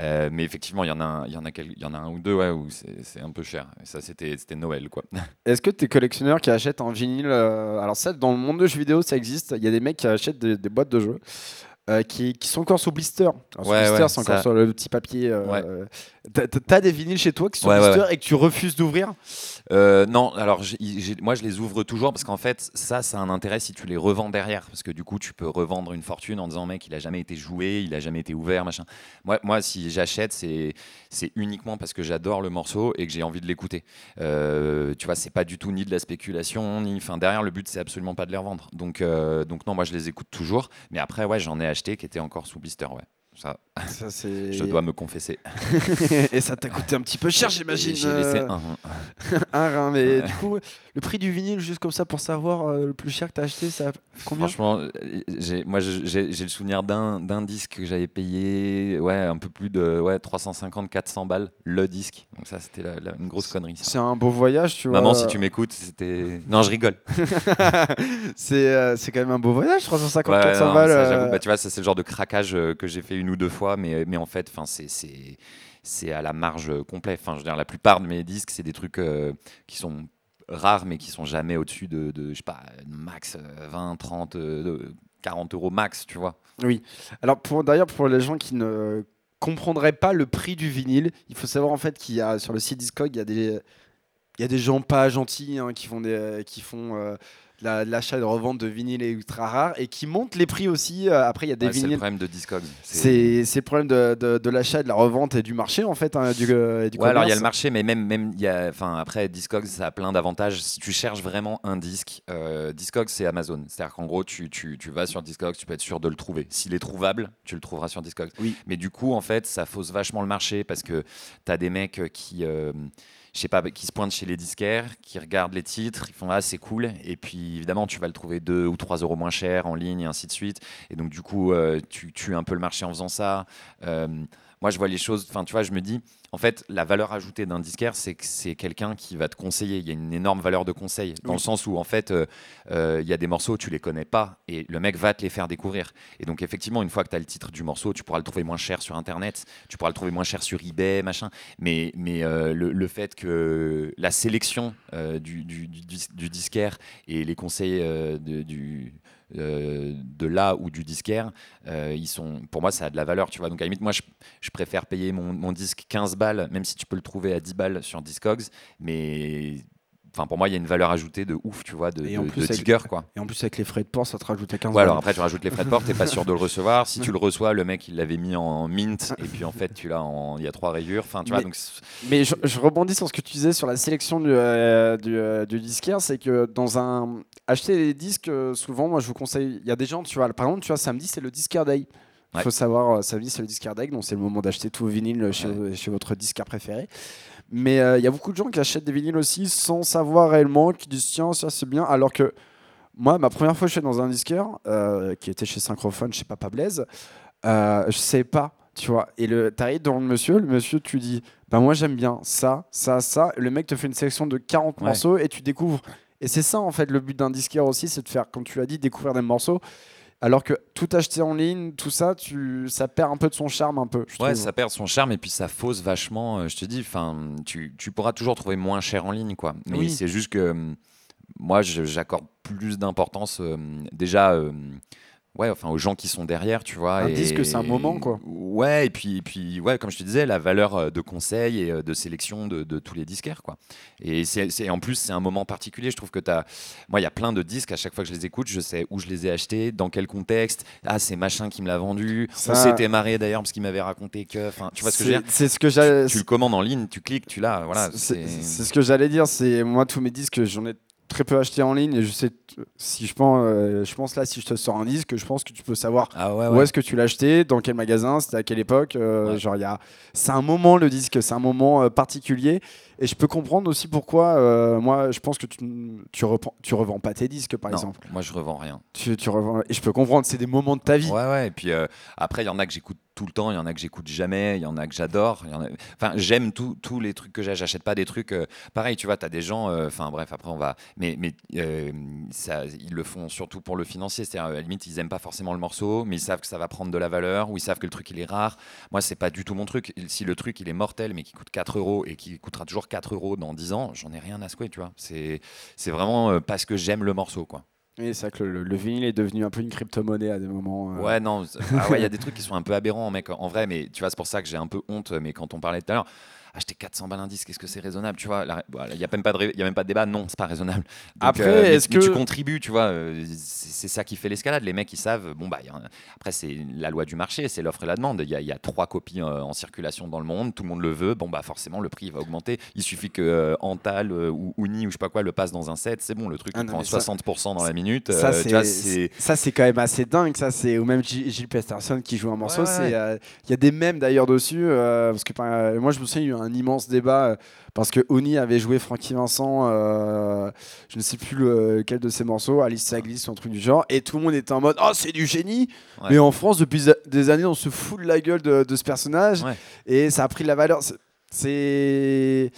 euh, mais effectivement, il y, en a un- y, en a quel- il y en a un ou deux, ouais, où c'est un peu cher. Et ça, c'était Noël, quoi. [LAUGHS] Est-ce que t'es collectionneur qui achètent un vinyle Alors ça, dans le monde de jeux vidéo, ça existe. Il y a des mecs qui achètent des, des boîtes de jeux. Euh, qui, qui sont encore sous blister. Alors, sous Ouais, blister, ouais, c'est encore ça- sur le petit papier. euh, Ouais. t'as- des vinyles chez toi qui sont blister et que tu refuses d'ouvrir? Euh, non, alors moi je les ouvre toujours parce qu'en fait ça, ça a un intérêt si tu les revends derrière parce que du coup tu peux revendre une fortune en disant mec il a jamais été joué, il a jamais été ouvert machin. Moi, moi si j'achète c'est uniquement parce que j'adore le morceau et que j'ai envie de l'écouter. Euh, tu vois c'est pas du tout ni de la spéculation ni enfin derrière le but c'est absolument pas de les revendre. Donc euh, donc non moi je les écoute toujours mais après ouais j'en ai acheté qui étaient encore sous blister ouais. Ça, [LAUGHS] je dois me confesser. [LAUGHS] et ça t'a coûté un petit peu cher, j'imagine. J'ai laissé euh, un. [LAUGHS] un rein. Mais du coup, le prix du vinyle, juste comme ça pour savoir euh, le plus cher que t'as acheté, ça combien? Franchement, euh, moi j'ai le souvenir d'un d'un disque que j'avais payé ouais, un peu plus de ouais, 350-400 balles le disque. Donc ça c'était une grosse connerie. C'est un beau voyage, tu vois. Maman, si tu m'écoutes, c'était. Non, je rigole. c'est euh, c'est quand même un beau voyage, 350 Ouais, 400 non, balles. ça, j'avoue, euh, bah, tu vois, ça c'est le genre de craquage que j'ai fait une deux fois, mais, mais en fait, c'est à la marge complète. Enfin, je veux dire, la plupart de mes disques, c'est des trucs euh, qui sont rares, mais qui sont jamais au-dessus de, je sais pas, max euh, 20, 30, euh, de- 40 euros max, tu vois. Oui. Alors pour d'ailleurs pour les gens qui ne comprendraient pas le prix du vinyle, il faut savoir en fait qu'il y a sur le site Discog, il y a des il y a des gens pas gentils hein, qui font des qui font euh, l'achat et de revente de vinyles ultra rares et qui montent les prix aussi. Euh, Après il y a des Ouais, c'est le vinyles problème de Discogs. c'est le problème de, de, de l'achat, de la revente et du marché en fait, hein, du, euh, du Ouais, alors il y a le marché, mais même, même il y a, après Discogs, ça a plein d'avantages. Si tu cherches vraiment un disque, euh, Discogs c'est Amazon. C'est-à-dire qu'en gros, tu, tu, tu vas sur Discogs, tu peux être sûr de le trouver. S'il est trouvable, tu le trouveras sur Discogs. Oui. Mais du coup, en fait, ça fausse vachement le marché parce que tu as des mecs qui, euh, je sais pas, qui se pointent chez les disquaires, qui regardent les titres, ils font ah c'est cool, et puis évidemment tu vas le trouver 2 ou 3 euros moins cher en ligne et ainsi de suite. Et donc du coup, euh, tu tues un peu le marché en faisant ça. Euh, moi, je vois les choses, enfin, tu vois, je me dis, en fait, la valeur ajoutée d'un disquaire, c'est que c'est quelqu'un qui va te conseiller. Il y a une énorme valeur de conseil, dans Oui. le sens où, en fait, euh, euh, il y a des morceaux, tu les connais pas, et le mec va te les faire découvrir. Et donc, effectivement, une fois que tu as le titre du morceau, tu pourras le trouver moins cher sur Internet, tu pourras le trouver moins cher sur eBay, machin. Mais, mais euh, le, le fait que la sélection du, du, du dis- du disquaire et les conseils de- du euh, de là ou du disquaire, euh, ils sont, pour moi, ça a de la valeur, tu vois. Donc à la limite, moi, je, je préfère payer mon, disque 15 balles, même si tu peux le trouver à 10 balles sur Discogs, mais enfin pour moi, il y a une valeur ajoutée de ouf, tu vois, de, Et en de- plus, de avec- digger, quoi. Et en plus, avec les frais de port, ça te rajoute à 15 Ouais, alors après, tu rajoutes les frais de port, t'es pas sûr de le [LAUGHS] recevoir. Si tu le reçois, le mec, il l'avait mis en mint, et puis en fait, tu l'as en. Il y a trois rayures. Enfin, tu vois, Mais- donc. c'est- Mais je, je rebondis sur ce que tu disais sur la sélection du, euh, du, euh, du disquaire, c'est que dans un acheter les disques, euh, souvent, moi je vous conseille, il y a des gens, tu vois, par exemple, tu vois, samedi c'est le disquaire day. Il Ouais. faut savoir, euh, samedi c'est le disquaire day, donc c'est le moment d'acheter tout vinyle chez, chez votre disquaire préféré. Mais euh, il y a beaucoup de gens qui achètent des vinyles aussi sans savoir réellement, qui disent tiens, ça c'est bien, alors que moi, ma première fois je suis dans un disquaire, euh, qui était chez Synchrophone, chez Papa Blaise, euh, je sais pas, tu vois. Et le t'arrives dans le monsieur, le monsieur, tu dis, bah moi j'aime bien ça, ça, ça. Le mec te fait une sélection de 40 Ouais. morceaux et tu découvres. Et c'est ça en fait le but d'un disquaire aussi, c'est de faire, comme tu l'as dit, découvrir des morceaux. Alors que tout acheter en ligne, tout ça, tu, ça perd un peu de son charme, un peu. je Ouais, trouve. ça perd son charme et puis ça fausse vachement. euh, je te dis, enfin, tu, tu pourras toujours trouver moins cher en ligne, quoi. Mais Oui. c'est juste que hum, moi, j'accorde plus d'importance euh, déjà. euh, Ouais, enfin aux gens qui sont derrière, tu vois. Un et- disque, c'est un moment, quoi. Ouais, et puis, et puis ouais, comme je te disais, la valeur euh, de conseil et euh, de sélection de, de tous les disquaires, quoi. Et c'est en plus, c'est un moment particulier. Je trouve que tu as. Moi, il y a plein de disques, à chaque fois que je les écoute, je sais où je les ai achetés, dans quel contexte. Ah, c'est machin qui me l'a vendu. Ça- On s'était marré d'ailleurs parce qu'il m'avait raconté que. Enfin, tu vois ce que dire? C'est ce que j'allais. tu le commandes en ligne, tu cliques, tu l'as. Voilà, c'est ce que j'allais dire. C'est moi tous mes disques, j'en ai très peu acheté en ligne et je sais si je pense, euh, je pense là si je te sors un disque, je pense que tu peux savoir Ah ouais, où est-ce que tu l'as acheté, dans quel magasin, c'était à quelle époque. euh, Ouais. Genre il y a, c'est un moment le disque, c'est un moment euh, particulier et je peux comprendre aussi pourquoi. euh, moi, je pense que tu tu, reprends- tu revends pas tes disques par Non, exemple. moi je revends rien. Tu, tu revends et je peux comprendre, c'est des moments de ta vie. Ouais, ouais. Et puis après, il y en a que j'écoute tout le temps, il y en a que j'écoute jamais, il y en a que j'adore. Enfin, j'aime tous les trucs que. J'achète pas des trucs. euh, Pareil, tu vois, tu as des gens. euh, Enfin, bref, après, on va. Mais, euh, ça, ils le font surtout pour le financier. C'est-à-dire, à la limite, ils aiment pas forcément le morceau, mais ils savent que ça va prendre de la valeur ou ils savent que le truc il est rare. Moi, c'est pas du tout mon truc. Si le truc il est mortel, mais qui coûte 4 euros et qui coûtera toujours 4 euros dans 10 ans, j'en ai rien à secouer, tu vois. C'est c'est vraiment euh, parce que j'aime le morceau, quoi. Et c'est vrai que le, le vinyle est devenu un peu une crypto-monnaie à des moments. euh. Ouais, non, ah ouais, il y a des trucs qui sont un peu aberrants, mec, en vrai, mais tu vois, c'est pour ça que j'ai un peu honte, mais quand on parlait tout à l'heure, acheter 400 balles un disque, est-ce que c'est raisonnable, tu vois la- voilà, Il n'y a, même pas de il y a même pas de débat, non, c'est pas raisonnable. Donc, Après, mais- est-ce mais tu que- contribues, tu vois, euh, c'est ça qui fait l'escalade, les mecs, ils savent, bon, bah, il un- après, c'est la loi du marché, c'est l'offre et la demande, il y, a- il y a trois copies euh, en circulation dans le monde, tout le monde le veut, bon, bah, forcément, le prix va augmenter, il suffit que euh, Antal euh, ou Uni ou je sais pas quoi le passe dans un set, c'est bon, le truc Ah il non, prend mais ça- 60% dans la minute, Ça, euh, c'est quand même assez dingue. Ça, c'est ou même Gilles Peterson qui joue un morceau. Ouais, ouais, c'est euh, il y a des mèmes d'ailleurs dessus euh, parce que euh, moi, je me souviens, il y a eu un immense débat euh, parce que Oni avait joué Frankie Vincent. euh, je ne sais plus le- lequel de ses morceaux, Alice Saglis ou un truc du genre, et tout le monde était en mode oh c'est du génie. Ouais. Mais en France, depuis des années, on se fout de la gueule de, de ce personnage Ouais. et ça a pris de la valeur. C'est-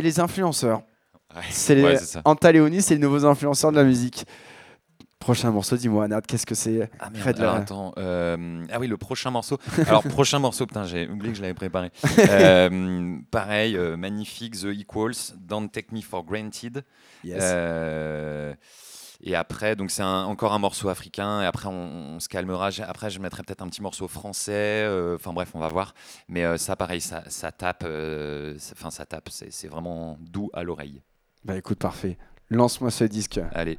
les influenceurs. Ouais. C'est les Oni, c'est les nouveaux influenceurs de la musique. Prochain morceau, dis-moi, Nat, qu'est-ce que c'est Ah merde, Fred alors, Lara. attends. euh, ah oui, le prochain morceau. [LAUGHS] Alors, prochain morceau, putain, j'ai oublié que je l'avais préparé. Euh, pareil, euh, magnifique, The Equals, Don't Take Me For Granted. Yes. Euh, et après, donc c'est un- encore un morceau africain. Et après, on, on se calmera. J'ai- Après, je mettrai peut-être un petit morceau français. euh, Enfin bref, on va voir. Mais euh, ça, pareil, ça, ça tape. euh, c'est- Enfin, ça tape. C'est c'est vraiment doux à l'oreille. Bah écoute, parfait. Lance-moi ce disque. Allez.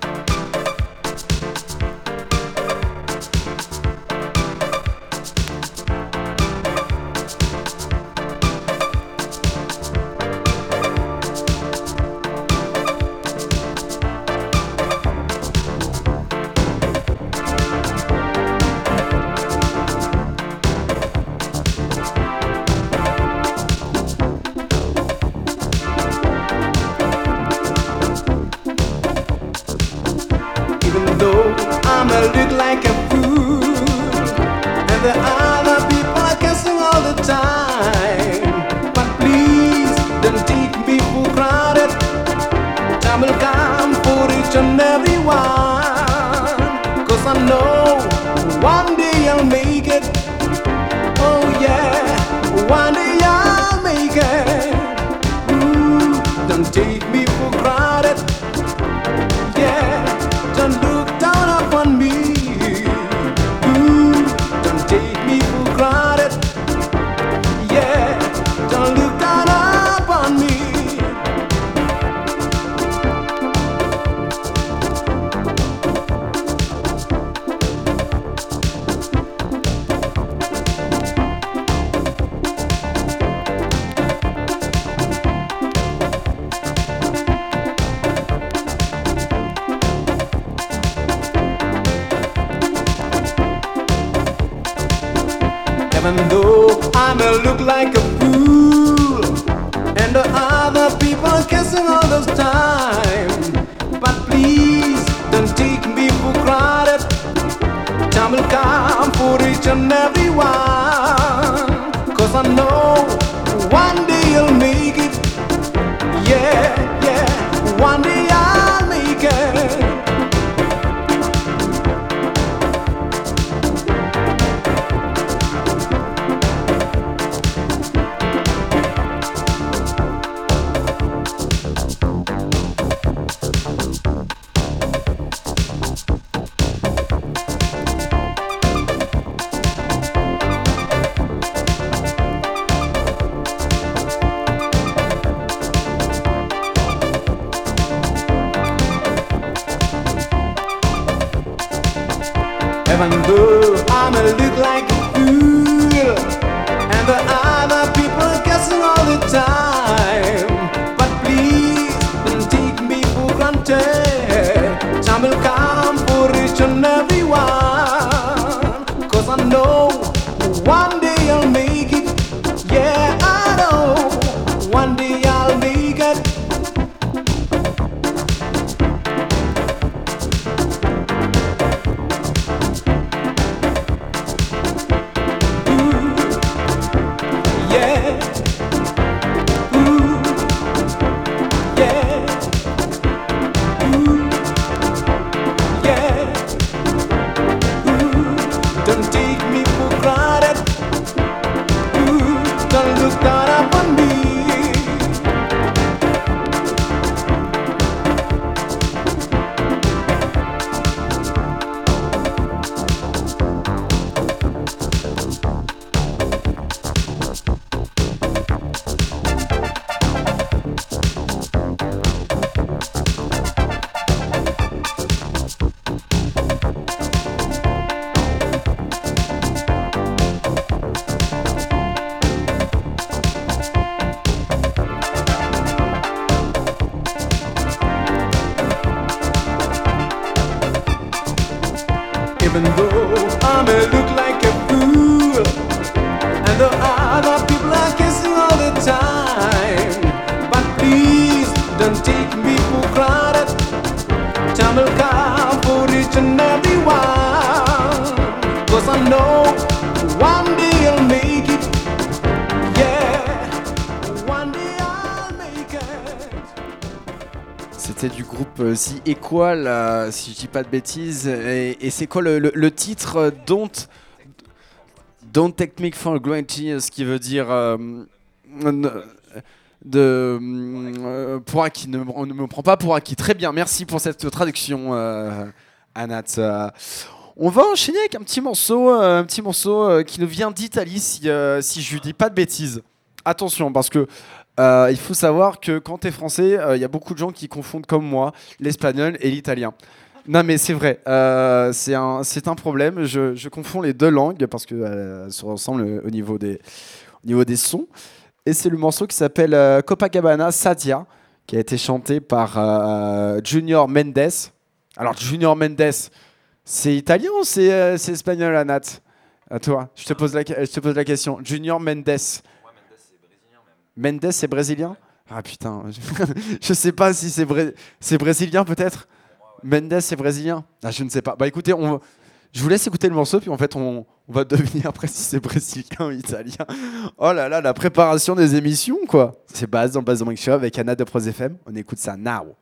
The Equal, euh, si je dis pas de bêtises. Et, c'est quoi le, titre euh, Don't, Don't Take Me for Granted, ce qui veut dire euh, ne- de pour acquis, ne, on ne me prend pas pour acquis. Très bien, merci pour cette traduction, Anat. On va enchaîner avec un petit morceau, un petit morceau qui nous vient d'Italie, si, si je dis pas de bêtises. Attention, parce que euh, il faut savoir que quand tu es français, euh, il y a beaucoup de gens qui confondent comme moi l'espagnol et l'italien. Non mais c'est vrai, euh, c'est un, problème. Je, confonds les deux langues parce qu'elles se ressemblent au niveau des, sons. Et c'est le morceau qui s'appelle euh, Copacabana Sadia, qui a été chanté par euh, Junior Mendes. Alors Junior Mendes, c'est italien ou c'est euh, espagnol, Anat? À toi, je te pose la question. Junior Mendes. Mendes, c'est brésilien? Ah putain, [LAUGHS] je, sais pas si c'est bré- c'est brésilien peut-être? Mendes, c'est brésilien? Ah, je ne sais pas. Bah écoutez, on, je vous laisse écouter le morceau, puis en fait, on, va [LAUGHS] deviner après si c'est brésilien ou italien. Oh là là, la préparation des émissions, quoi C'est base dans Mike Show avec Anna de Pros FM. On écoute ça now.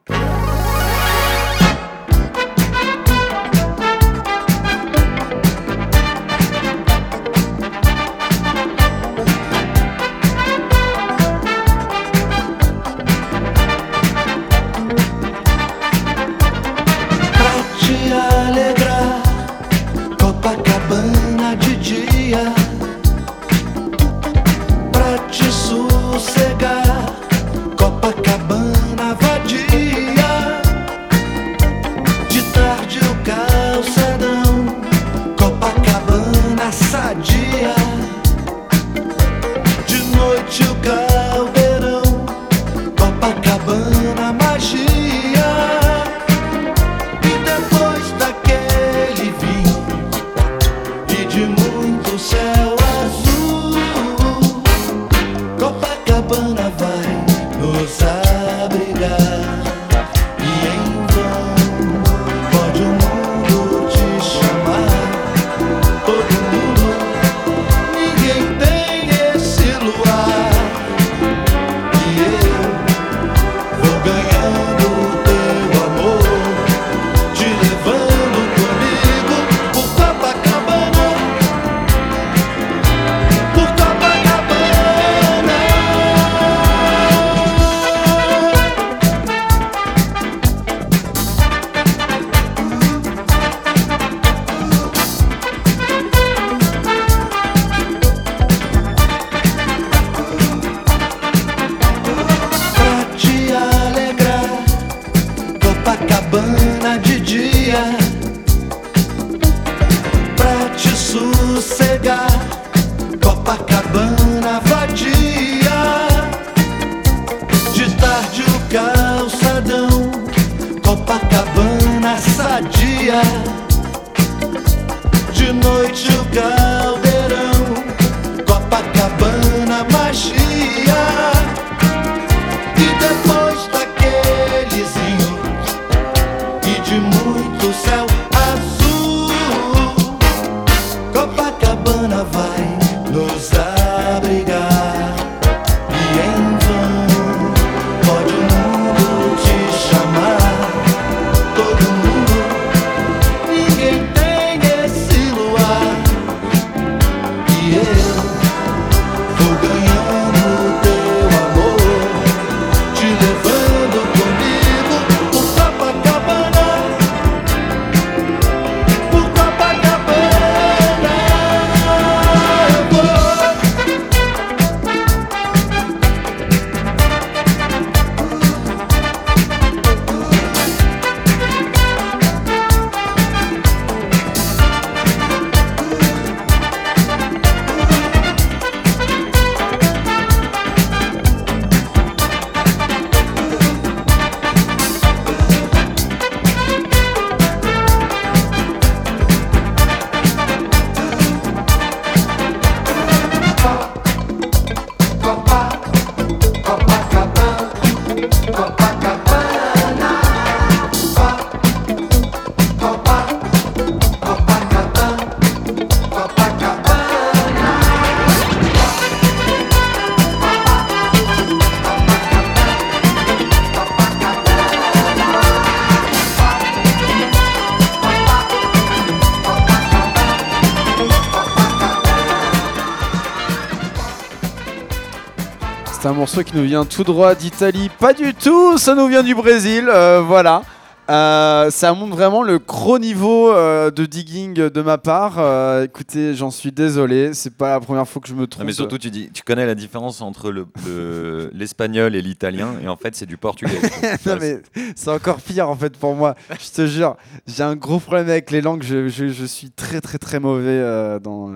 Un morceau qui nous vient tout droit d'Italie. Pas du tout, ça nous vient du Brésil. euh, voilà. Euh, ça montre vraiment le gros niveau euh, de digging de ma part. Euh, écoutez, j'en suis désolé. C'est pas la première fois que je me trompe. Non, mais surtout, tu dis, tu connais la différence entre le- le- [LAUGHS] l'espagnol et l'italien, et en fait, c'est du portugais. [LAUGHS] non mais c'est encore pire en fait pour moi. Je te jure, j'ai un gros problème avec les langues. Je, je- je suis très très très mauvais dans,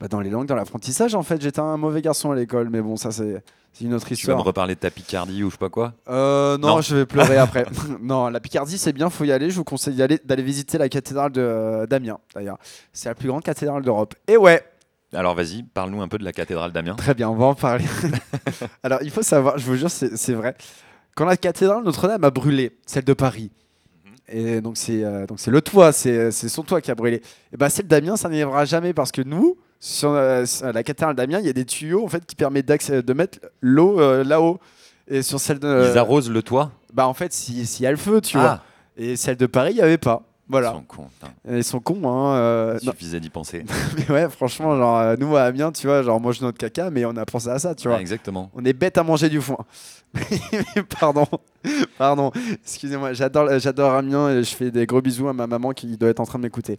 bah, dans les langues, dans l'apprentissage. En fait, j'étais un mauvais garçon à l'école, mais bon, ça c'est c'est une autre Tu vas me histoire. reparler de ta Picardie ou je sais pas quoi? Euh, non, Non. je vais pleurer [LAUGHS] après. [LAUGHS] non, la Picardie, c'est bien, faut y aller. Je vous conseille d'aller visiter la cathédrale d'Amiens, d'ailleurs. C'est la plus grande cathédrale d'Europe. Et ouais, Alors vas-y, parle-nous un peu de la cathédrale d'Amiens. très bien, on va en parler. [LAUGHS] Alors, il faut savoir, je vous jure, c'est vrai. Quand la cathédrale Notre-Dame a brûlé, celle de Paris, et donc c'est euh, le toit, c'est son toit qui a brûlé. Et ben celle d'Amiens, ça n'arrivera jamais parce que nous, sur euh, sur la cathédrale d'Amiens, il y a des tuyaux en fait qui permettent de mettre l'eau euh, là-haut. Et sur celle de Ils arrosent le toit? Bah en fait, s'il si y a le feu, tu Ah. vois. Et celle de Paris, il n'y avait pas. Ils Voilà. sont cons, putain. Ils sont cons, hein. euh, Il suffisait d'y penser. [LAUGHS] mais ouais, franchement, genre, euh, nous à Amiens, tu vois, genre, on mange notre caca, mais on a pensé à ça, tu vois. Ouais, exactement. On est bête à manger du foin. [LAUGHS] pardon, pardon, excusez-moi, j'adore, j'adore Amiens et je fais des gros bisous à ma maman qui doit être en train de m'écouter.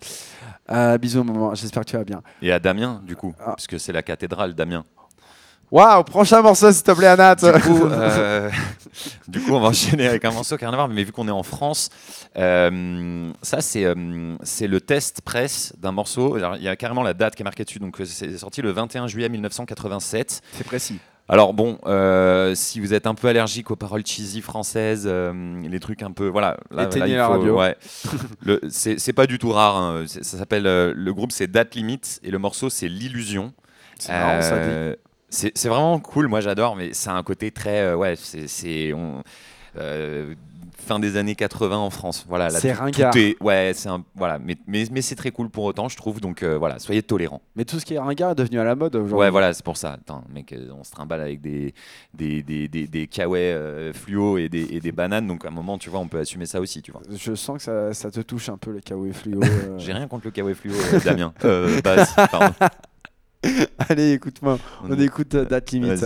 Euh, bisous maman, j'espère que tu vas bien. Et à Damien, du coup, Ah. parce que c'est la cathédrale d'Amiens. Waouh, prochain morceau s'il te plaît Anat. Du coup, euh, [LAUGHS] du coup, on va enchaîner avec un morceau qui n'a rien à voir, mais vu qu'on est en France, euh, ça c'est euh, c'est le test presse d'un morceau. Alors, Il y a carrément la date qui est marquée dessus, donc c'est sorti le 21 juillet 1987. C'est précis. Alors bon, euh, si vous êtes un peu allergique aux paroles cheesy françaises, euh, les trucs un peu, voilà, là, Éteignez il la radio. ouais. [LAUGHS] C'est pas du tout rare. hein. Ça s'appelle euh, le groupe, c'est Date Limit et le morceau c'est l'illusion. C'est marrant, ça dit. C'est vraiment cool, moi j'adore, mais c'est un côté très. euh, ouais, c'est- euh, fin des années 80 en France. Voilà, là, C'est tout- ringard. tout est- ouais, c'est un. Voilà, mais, mais, mais c'est très cool pour autant, je trouve, donc euh, voilà, soyez tolérants. Mais tout ce qui est ringard est devenu à la mode aujourd'hui. Ouais, voilà, c'est pour ça. Attends, mec, on se trimballe avec des, des, des, des, des kawaii euh, fluo et des, et des bananes, donc à un moment, tu vois, on peut assumer ça aussi, tu vois. Je sens que ça, ça te touche un peu les kawaii fluo. [LAUGHS] euh. J'ai rien contre le kawaii fluo, euh, Damien. Euh, Baz, pardon. [LAUGHS] [LAUGHS] Allez, écoute-moi, on On- écoute euh, Date Limite.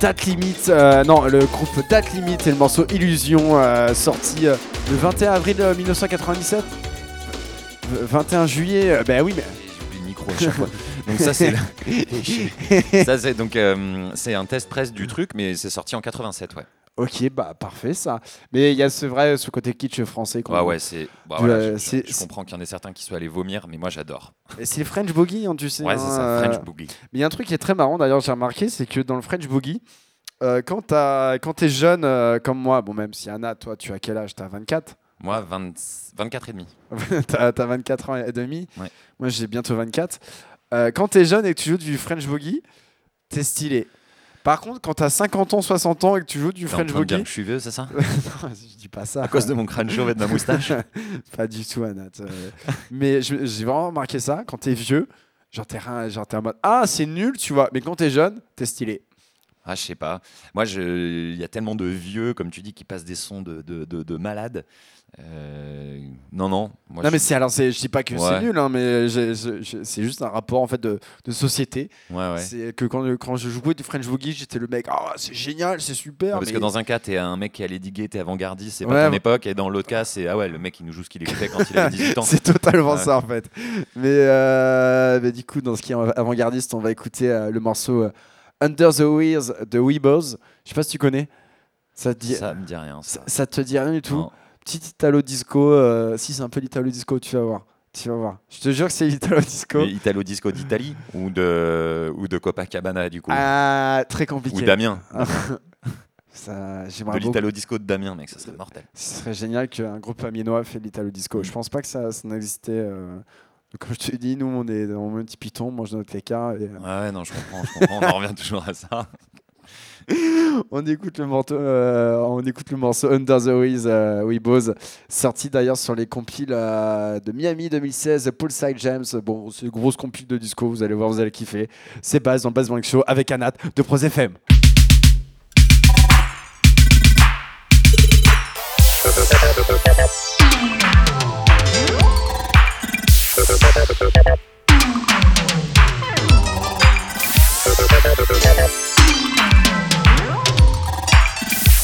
Date Limit, euh, non, le groupe Date Limit et le morceau Illusion, euh, sorti euh, le 21 avril euh, 1997 Euh, 21 juillet, euh, ben oui, mais. J'oublie le micro à chaque fois. Donc ça c'est [LAUGHS] ça c'est donc c'est un test presse du truc, mais c'est sorti en 87, ouais. Ok, bah parfait ça. Mais il y a ce vrai, ce côté kitsch français. qu'on- Ouais ouais c'est. bah, voilà, je- je comprends qu'il y en ait certains qui soient allés vomir, mais moi j'adore. C'est le French Boogie, hein, tu sais. Ouais c'est hein, ça, euh, French Boogie. Mais il y a un truc qui est très marrant d'ailleurs, j'ai remarqué, c'est que dans le French Boogie, euh, quand t'es jeune euh, comme moi, bon même si Anna, toi tu as quel âge? T'as 24 Moi 20, 24 et demi. [LAUGHS] T'as t'as 24 ans et demi? Ouais. Moi j'ai bientôt 24. Euh, quand t'es jeune et que tu joues du French Boogie, t'es stylé. Par contre, quand t'as 50 ans, 60 ans et que tu joues du French Boogie, je suis vieux, c'est ça [LAUGHS] Non, je dis pas ça. À cause de mon crâne chauve et de ma moustache [LAUGHS] pas du tout, Anat. euh. mais j'ai vraiment remarqué ça. Quand t'es vieux, genre t'es en mode Ah, c'est nul, tu vois. Mais quand t'es jeune, t'es stylé. Ah, je sais pas. Moi, il y a tellement de vieux, comme tu dis, qui passent des sons de, de, de, de malades. Euh, non, non. Moi, non, je- mais c'est alors, je dis pas que c'est nul, hein, mais c'est juste un rapport en fait de, de société. Ouais, ouais. C'est que quand, quand je jouais du French Boogie, j'étais le mec Ah, c'est génial, c'est super. Parce mais- que dans un cas, t'es un mec qui allait diguer, t'es avant-gardiste, c'est pas ton époque. Et dans l'autre cas, c'est ah ouais, le mec, il nous joue ce qu'il écoutait quand il avait 18 [LAUGHS] ans. C'est totalement ça en fait. Mais, euh, mais du coup, dans ce qui est avant-gardiste, on va écouter euh, le morceau Under the Wheels de Weebles. Je sais pas si tu connais. Ça te dit, Ça me dit rien. ça, Ça. ça te dit rien du tout. Non. Petit Italo disco. euh, si c'est un peu l'Italo disco, tu vas voir. Tu vas voir. Je te jure que c'est l'Italo disco. Mais Italo Disco d'Italie [LAUGHS] ou de, ou de Copacabana, du coup. Ah, très ou compliqué. Damien. [LAUGHS] Ça, De l'Italo Disco de Damien, mec, ça serait mortel. Ce serait génial qu'un groupe amiénois fait l'Italo disco. Je pense pas que ça, ça n'existait. euh, Comme je te dis, nous, on est dans un petit piton, on mange notre caca. Et, euh, Ouais, ouais, non, je comprends, je comprends. On en revient toujours à ça. [LAUGHS] [LAUGHS] on, écoute le morceau, euh, on écoute le morceau Under the Wheels, euh, sorti d'ailleurs sur les compiles euh, de Miami 2016, Poolside Jams. Bon, c'est une grosse compile de disco, vous allez voir, vous allez kiffer. C'est Baz dans Baz Bank Show avec Anat de Pros FM.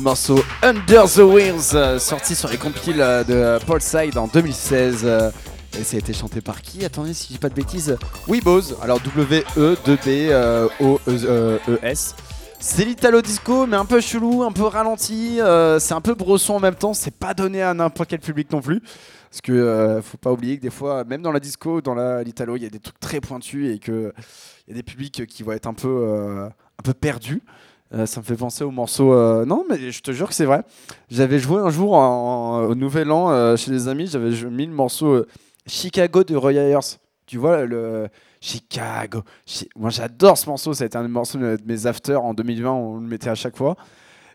Le morceau Under the Wheels, euh, sorti sur les compiles euh, de euh, Paul Side en 2016. euh, et ça a été chanté par qui Attendez, si je dis pas de bêtises. Weebos, alors W-E-2-B-O-E-S. C'est l'Italo Disco, mais un peu chelou, un peu ralenti. c'est un peu brosson en même temps. C'est pas donné à n'importe quel public non plus. Parce que faut pas oublier que des fois, même dans la disco, dans l'Italo, il y a des trucs très pointus et que il y a des publics qui vont être un peu, un peu perdus. Euh, ça me fait penser au morceau. euh, Non, mais je te jure que c'est vrai. J'avais joué un jour au Nouvel An euh, chez des amis. J'avais mis le morceau Chicago de Roy Ayers. Tu vois, le Chicago. Chi- Moi, j'adore ce morceau. Ça a été un des morceaux de mes afters en 2020. On le mettait à chaque fois.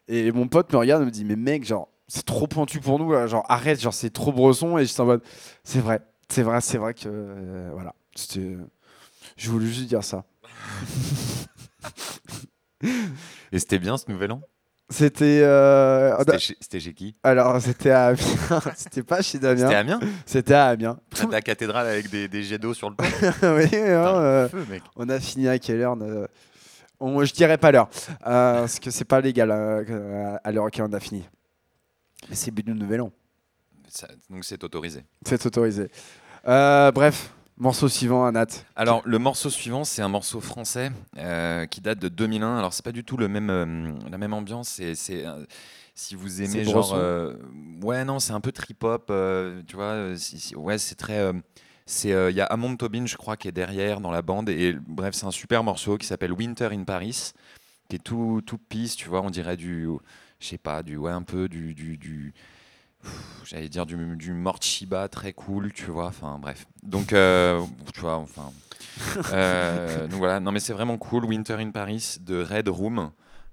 Et mon pote me regarde et me dit Mais mec, genre, c'est trop pointu pour nous. Genre, arrête, genre, c'est trop bresson. Et j'étais en mode C'est vrai, c'est vrai, c'est vrai que. voilà. Je voulais juste dire ça. [LAUGHS] Et c'était bien ce nouvel an? C'était. euh, C'était chez, c'était chez qui? Alors, c'était à Amiens. [LAUGHS] c'était pas chez Damien. C'était à Amiens? C'était à Amiens. Près de la cathédrale avec des, des jets d'eau sur le [LAUGHS] pont? Oui, hein, euh, feu, mec. on a fini à quelle heure on- Je dirais pas l'heure. euh, parce que c'est pas légal à l'heure auquel on a fini. Mais c'est but du nouvel an. Ça- donc c'est autorisé. C'est autorisé. Bref, morceau suivant, Anat. Alors, le morceau suivant, c'est un morceau français euh, qui date de 2001. Alors, c'est pas du tout le même, euh, la même ambiance. C'est, c'est, euh, si vous aimez genre, ouais, non, c'est un peu trip hop. tu vois, si- si- ouais, c'est très. c'est, il y a Amon Tobin, je crois, qui est derrière dans la bande. Et bref, c'est un super morceau qui s'appelle Winter in Paris, qui est tout, tout peace. Tu vois, on dirait du, je sais pas, du, ouais, un peu du, du, du- j'allais dire du, du Mort Shiba très cool, tu vois. Enfin, bref. Donc, euh, tu vois, enfin. Euh, [LAUGHS] donc voilà, non mais c'est vraiment cool. Winter in Paris de Red Room.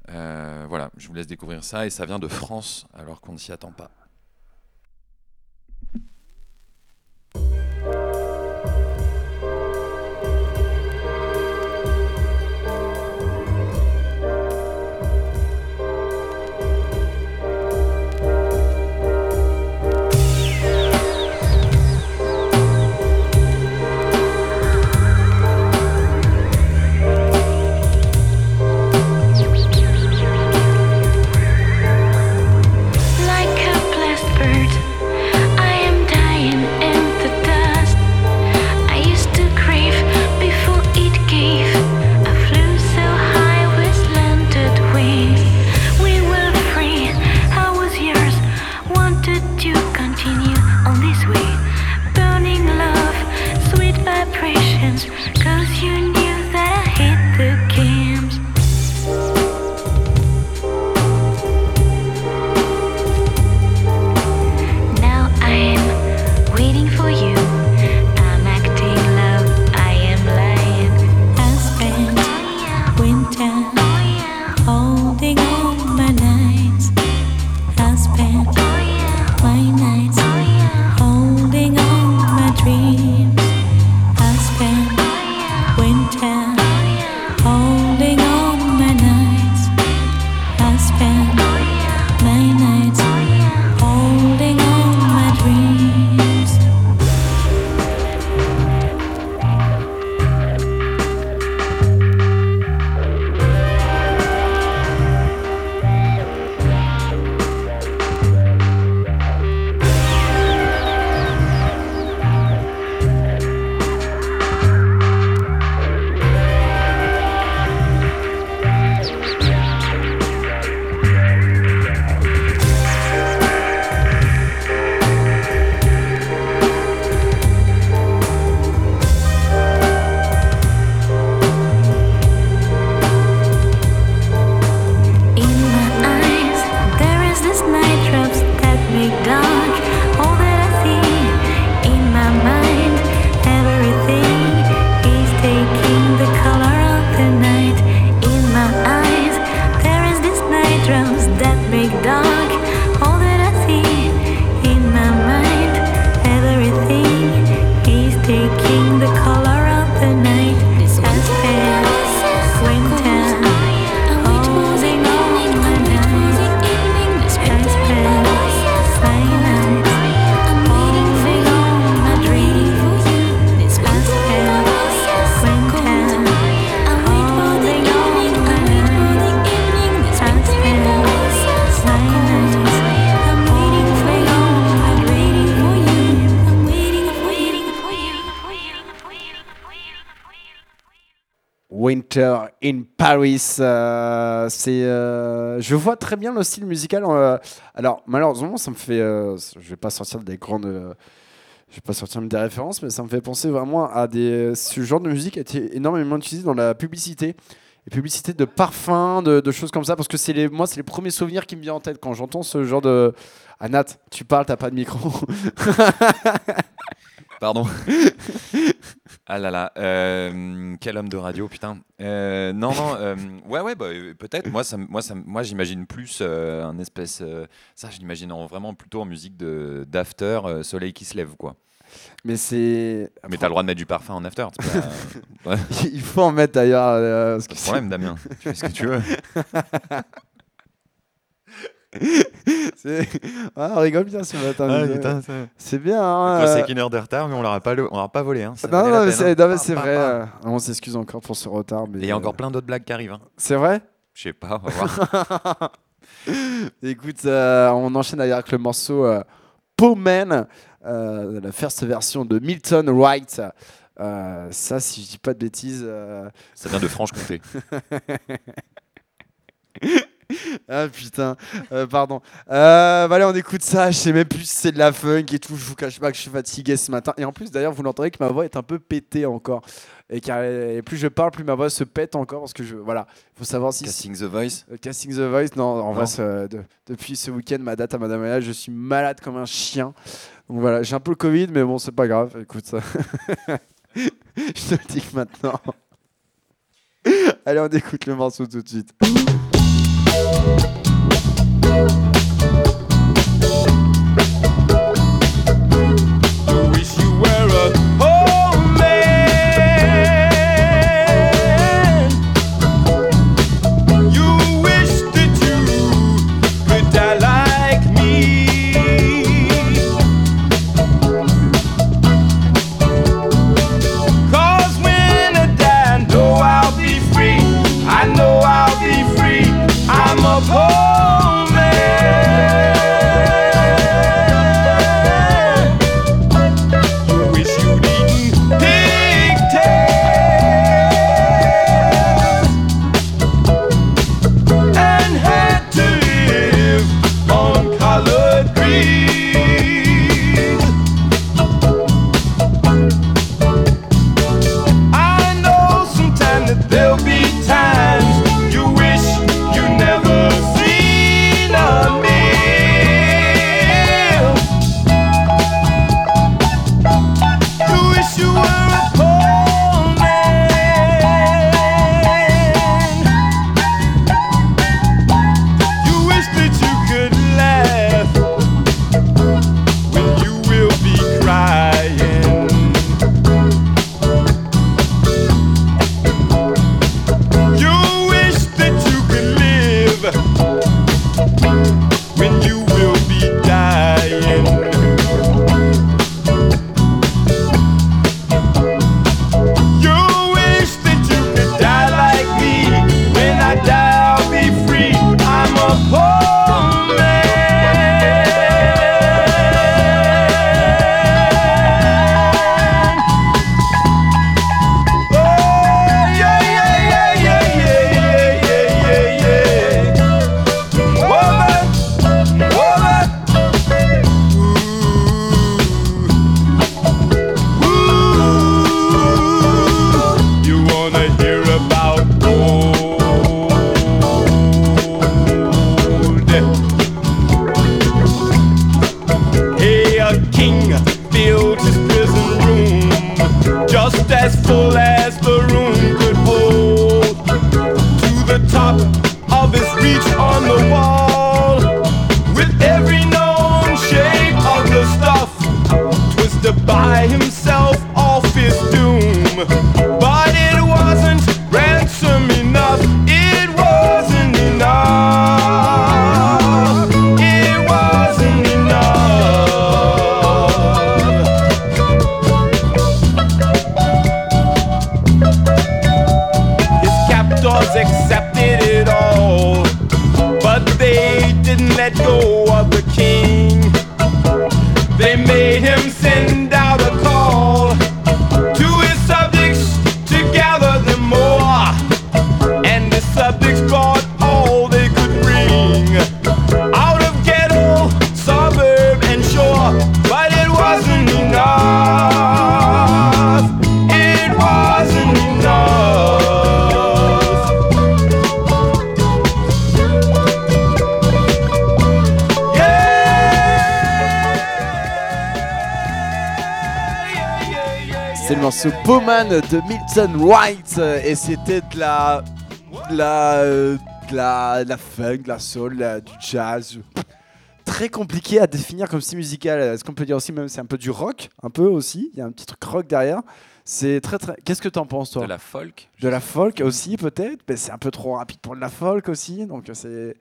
Euh, voilà, je vous laisse découvrir ça et ça vient de France alors qu'on ne s'y attend pas. Paris. Euh, c'est, euh, je vois très bien le style musical. euh, alors, malheureusement, ça me fait. euh, je vais pas sortir des grandes. je vais pas sortir des références, mais ça me fait penser vraiment à des. Ce genre de musique a été énormément utilisé dans la publicité. Les publicités de parfums, de, de choses comme ça, parce que c'est les, moi, c'est les premiers souvenirs qui me viennent en tête quand j'entends ce genre de. Ah, Nat, tu parles, t'as pas de micro. Pardon. [LAUGHS] ah là là, euh, quel homme de radio, putain. Euh, non, non, euh, ouais, ouais, bah, peut-être. Moi, ça, moi, ça, moi, j'imagine plus un espèce. ça, je l'imagine en- vraiment plutôt en musique de d'after, soleil qui se lève, quoi. mais c'est. Mais t'as le droit de mettre du parfum en after. c'est pas- ouais, [LAUGHS] Il faut en mettre d'ailleurs. pas de problème, Damien. Tu fais ce que tu veux. [LAUGHS] c'est- Ah, on rigole bien ce matin. Ah, C'est bien. hein, Quoi, euh, c'est qu'une heure de retard, mais on l'aura pas, le- on l'aura pas volé. Hein. Ça Non, c'est hein. non, c'est vrai. euh, On s'excuse encore pour ce retard. Mais il y a euh, encore plein d'autres blagues qui arrivent. hein. C'est vrai? Je sais pas, on va voir. [LAUGHS] Écoute, euh, on enchaîne avec le morceau euh, Poor Man, euh, la first version de Milton Wright. Euh, ça, si je dis pas de bêtises. euh, Ça vient de Franche-Comté. [LAUGHS] [LAUGHS] Ah putain, Euh, pardon. Euh, bah allez, on écoute ça. Je sais même plus si c'est de la funk et tout. Je vous cache pas que je suis fatigué ce matin. Et en plus, d'ailleurs, vous l'entendrez que ma voix est un peu pétée encore. Et, car, et plus je parle, plus ma voix se pète encore parce que je voilà. faut savoir si Casting the Voice. Euh, Casting the Voice, non, en vrai, de- depuis ce week-end, ma date à Madame Ayala, je suis malade comme un chien. Donc voilà, j'ai un peu le Covid, mais bon, c'est pas grave. Écoute, ça. [LAUGHS] je te le dis maintenant. [LAUGHS] Allez, on écoute le morceau tout de suite. Thank you Morceau Bowman de Milton White euh, et c'était de la, de la, euh, de la, de la funk, de la soul, la- du jazz. Très compliqué à définir comme style musical. Est-ce qu'on peut dire aussi même c'est un peu du rock, un peu aussi. Il y a un petit truc rock derrière. C'est très très. Qu'est-ce que t'en penses toi? De la folk De la folk aussi peut-être, mais c'est un peu trop rapide pour de la folk aussi, donc c'est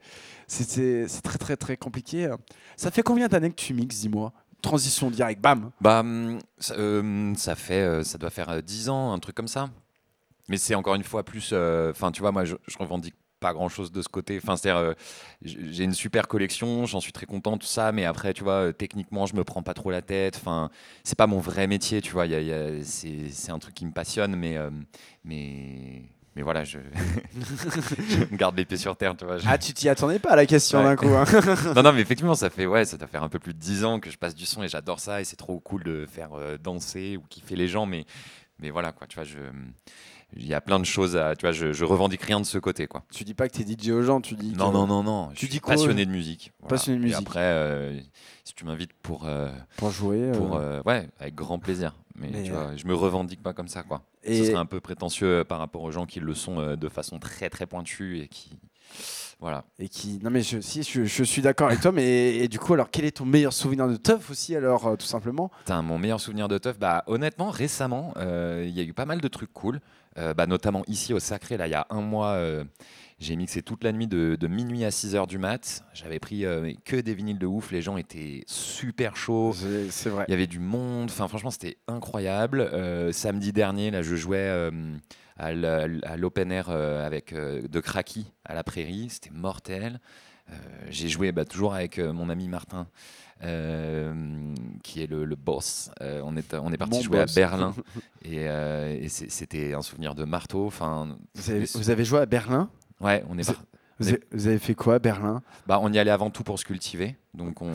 c'est très très très compliqué. Ça fait combien d'années que tu mixes, dis-moi? Transition directe, bam. Bah, hum, ça, euh, ça fait, euh, ça doit faire euh, 10 ans, un truc comme ça. Mais c'est encore une fois plus. euh, Enfin, tu vois, moi, je, je revendique pas grand chose de ce côté. Enfin, euh, j- j'ai une super collection, j'en suis très content, tout ça. Mais après, tu vois, euh, techniquement, je me prends pas trop la tête. Enfin, c'est pas mon vrai métier, tu vois. c'est c'est un truc qui me passionne, mais. euh, mais mais voilà, je, [LAUGHS] [LAUGHS] je garde l'épée sur terre, tu vois. je- Ah, tu t'y attendais pas à la question Ouais. d'un coup. hein. [LAUGHS] non, non, mais effectivement, ça fait, ouais, ça doit faire un peu plus de 10 ans que je passe du son et j'adore ça et c'est trop cool de faire euh, danser ou kiffer les gens, mais, mais voilà, quoi, tu vois, je, il y a plein de choses à, tu vois, je, je revendique rien de ce côté, quoi. tu dis pas que t'es DJ aux gens, tu dis. Non, que- non, non, non, je Tu suis dis quoi, passionné de musique. passionné de Et musique. après, euh, si tu m'invites pour, euh, Pour jouer. pour ouais, avec grand plaisir. Mais, Mais, tu euh, vois, je me revendique pas comme ça, quoi. Et- Ce serait un peu prétentieux euh, par rapport aux gens qui le sont euh, de façon très, très pointue et qui, voilà. Et qui. Non, mais je, si, je, je suis d'accord avec toi, mais et du coup, alors, quel est ton meilleur souvenir de Tough aussi, alors, euh, tout simplement? Putain, mon meilleur souvenir de teuf, bah honnêtement, récemment, euh, il y a eu pas mal de trucs cool. Euh, bah, notamment ici au Sacré, là, il y a un mois, j'ai mixé toute la nuit de, de minuit à 6 h du mat. J'avais pris euh, que des vinyles de ouf, les gens étaient super chauds. C'est vrai. Il y avait du monde, enfin franchement c'était incroyable. Euh, samedi dernier, là je jouais euh, à l'open air avec de Kraki à la prairie, c'était mortel. J'ai joué bah, toujours avec mon ami Martin, euh, qui est le, le boss. Euh, on est, on est parti jouer boss. à Berlin [LAUGHS] et, euh, c'était un souvenir de marteau. Enfin, Vous avez, mais- vous avez joué à Berlin? Ouais, on est Vous- par- vous Mais- avez, vous avez fait quoi à Berlin? Bah, on y allait avant tout pour se cultiver. Donc, on,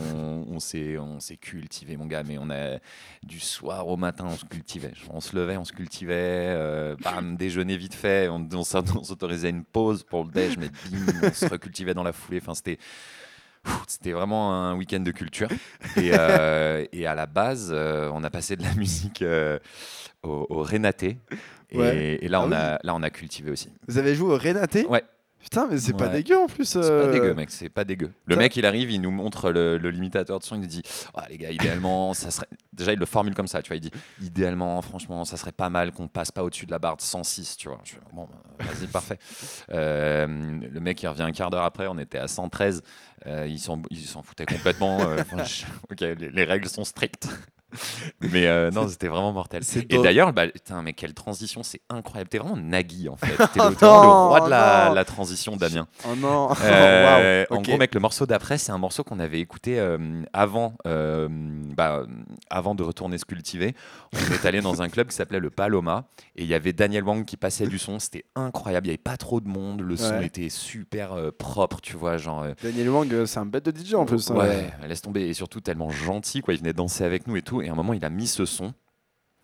on s'est on s'est cultivé, mon gars. Mais on a du soir au matin, on se cultivait. On se levait, on se cultivait. euh, bam, [LAUGHS] déjeuner vite fait. On, on s'auto- on s'autorisait une pause pour le déj, mais bim, on se recultivait dans la foulée. Enfin, c'était. C'était vraiment un week-end de culture. Et, euh, et à la base, euh, on a passé de la musique euh, au, au Renaté. Et, Ouais. et là, Ah on oui. a, là, on a cultivé aussi. Vous avez joué au Renaté? Ouais. Putain, mais c'est pas dégueu en plus. C'est euh, pas dégueu, mec, c'est pas dégueu. Le mec, il arrive, il nous montre le, le limitateur de son, il nous dit Ah, les gars, idéalement, [LAUGHS] ça serait. Déjà, il le formule comme ça, tu vois. Il dit Idéalement, franchement, ça serait pas mal qu'on passe pas au-dessus de la barre de 106, tu vois. Je fais, bon, bah, vas-y, [LAUGHS] parfait. Euh, le mec, il revient un quart d'heure après, on était à 113. Euh, il s'en foutait complètement. euh, [LAUGHS] je- ok, les, les règles sont strictes. [LAUGHS] Mais euh, non, c'était vraiment mortel. Et d'ailleurs, bah, putain, mais quelle transition, c'est incroyable. T'es vraiment Nagui en fait. [LAUGHS] T'es le, le roi de la, non. la transition, Damien. Oh non [LAUGHS] Euh, En gros, mec, le morceau d'après, c'est un morceau qu'on avait écouté euh, avant, euh, bah, avant de retourner se cultiver. On est allé dans un club qui s'appelait le Paloma et il y avait Daniel Wang qui passait du son. C'était incroyable. Il n'y avait pas trop de monde. Le son Ouais. était super propre, tu vois. Genre, Daniel Wang, c'est un bête de DJ en plus. hein. Ouais, laisse tomber. Et surtout tellement gentil, quoi. Il venait danser avec nous et tout. Et à un moment, il a mis ce son.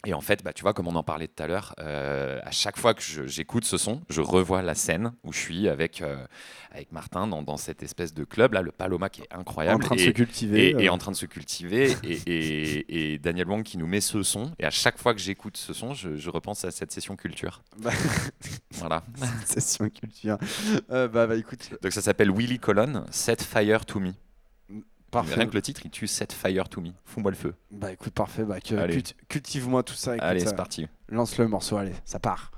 Et en fait, bah, tu vois, comme on en parlait tout à l'heure, euh, à chaque fois que j'écoute ce son, je revois la scène où je suis avec, euh, avec Martin dans, dans cette espèce de club, là, le Paloma qui est incroyable. En train de et, se cultiver. et, et euh. en train de se cultiver. et, Daniel Wang qui nous met ce son. Et à chaque fois que j'écoute ce son, je, je repense à cette session culture. [LAUGHS] Bah. [LAUGHS] voilà. Session culture. Bah, bah écoute, Donc ça s'appelle Willy Colon, Set Fire to Me. Parfait. Rien que le titre, il tue Set Fire to Me. Fous-moi le feu. Bah écoute, parfait. Bah, cultive-moi tout ça. écoute, Allez, euh, c'est parti. Lance le morceau, allez, ça part.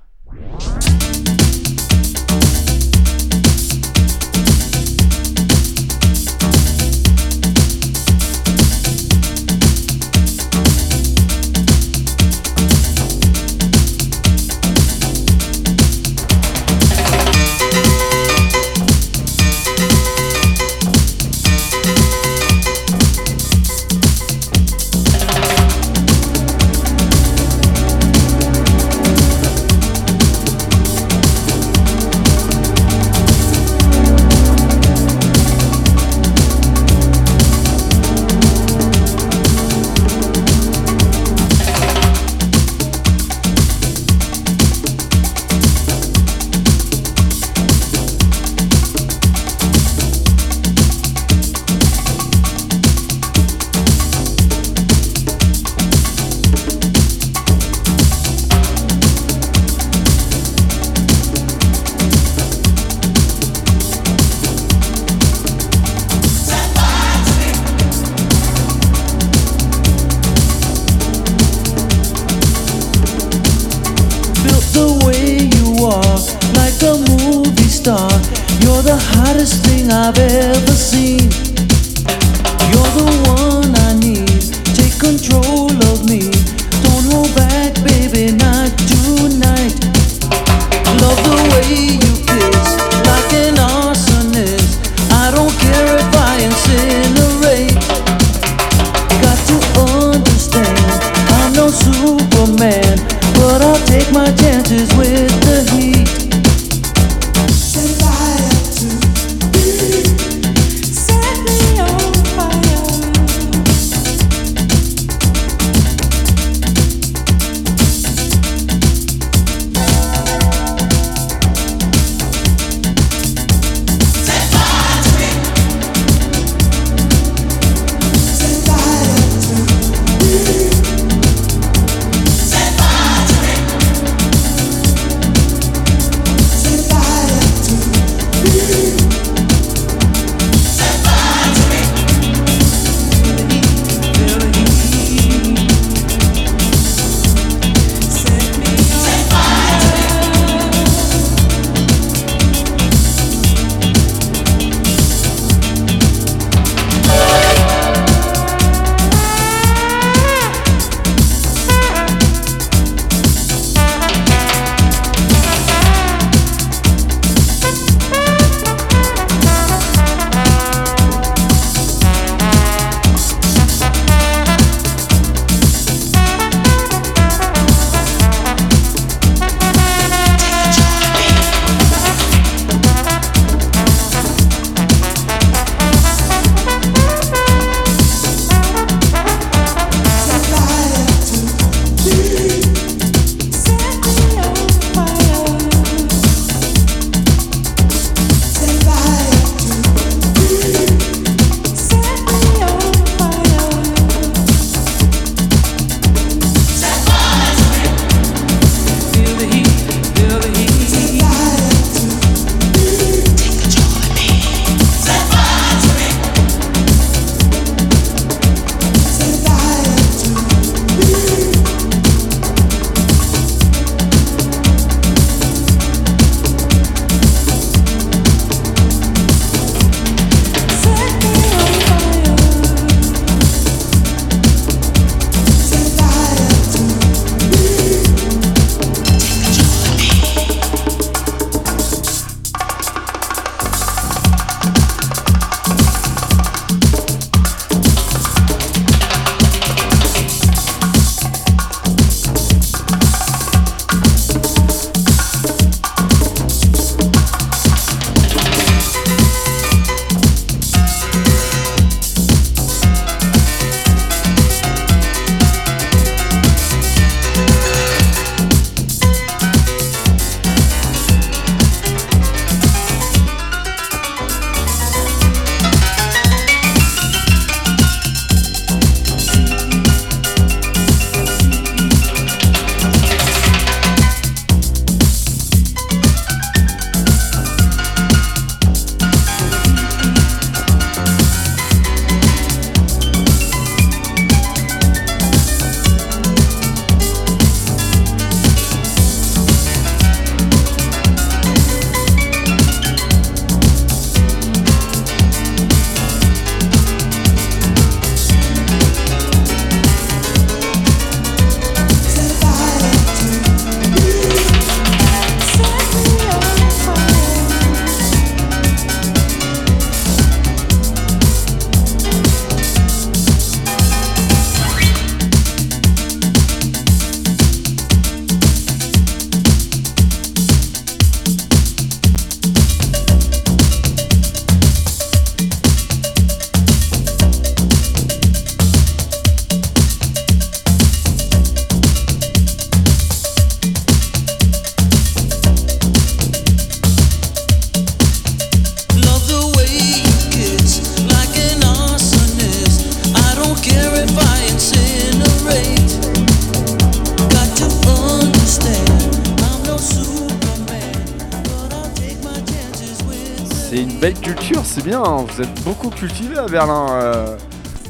Hein. Vous êtes beaucoup cultivés à Berlin. euh,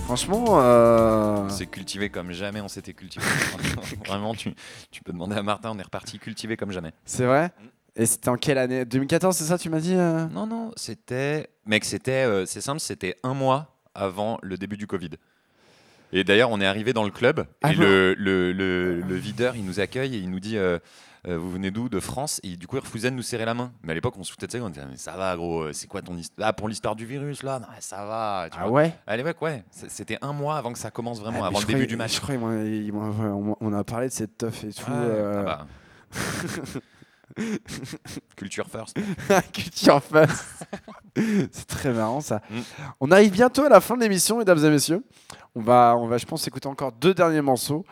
franchement, euh, C'est cultivé comme jamais on s'était cultivé. [LAUGHS] [LAUGHS] Vraiment, tu, tu peux demander à Martin, on est reparti cultivé comme jamais. c'est vrai? Et c'était en quelle année? 2014, c'est ça, tu m'as dit euh? Non, non, c'était. Mec, c'était. euh, c'est simple, c'était un mois avant le début du Covid. Et d'ailleurs, on est arrivé dans le club Ah et bon? le, le, le- le videur, il nous accueille et il nous dit euh, Vous venez d'où De France Et du coup, il refusait de nous serrer la main. Mais à l'époque, on se foutait de ça. On disait Mais ça va, gros, euh, c'est quoi ton histoire Ah, pour l'histoire du virus, là? Non, ça va. tu Ah vois. ouais? À l'époque, ouais. C'était un mois avant que ça commence vraiment, Ah, avant le début du match. Je crois, ils ils m'ont- on, on a parlé de cette teuf et tout. Euh, ah bah. [LAUGHS] Culture first. [LAUGHS] Culture Fest. [LAUGHS] c'est très marrant ça. Mm. On arrive bientôt à la fin de l'émission, mesdames et messieurs. On va, on va, je pense, écouter encore deux derniers morceaux.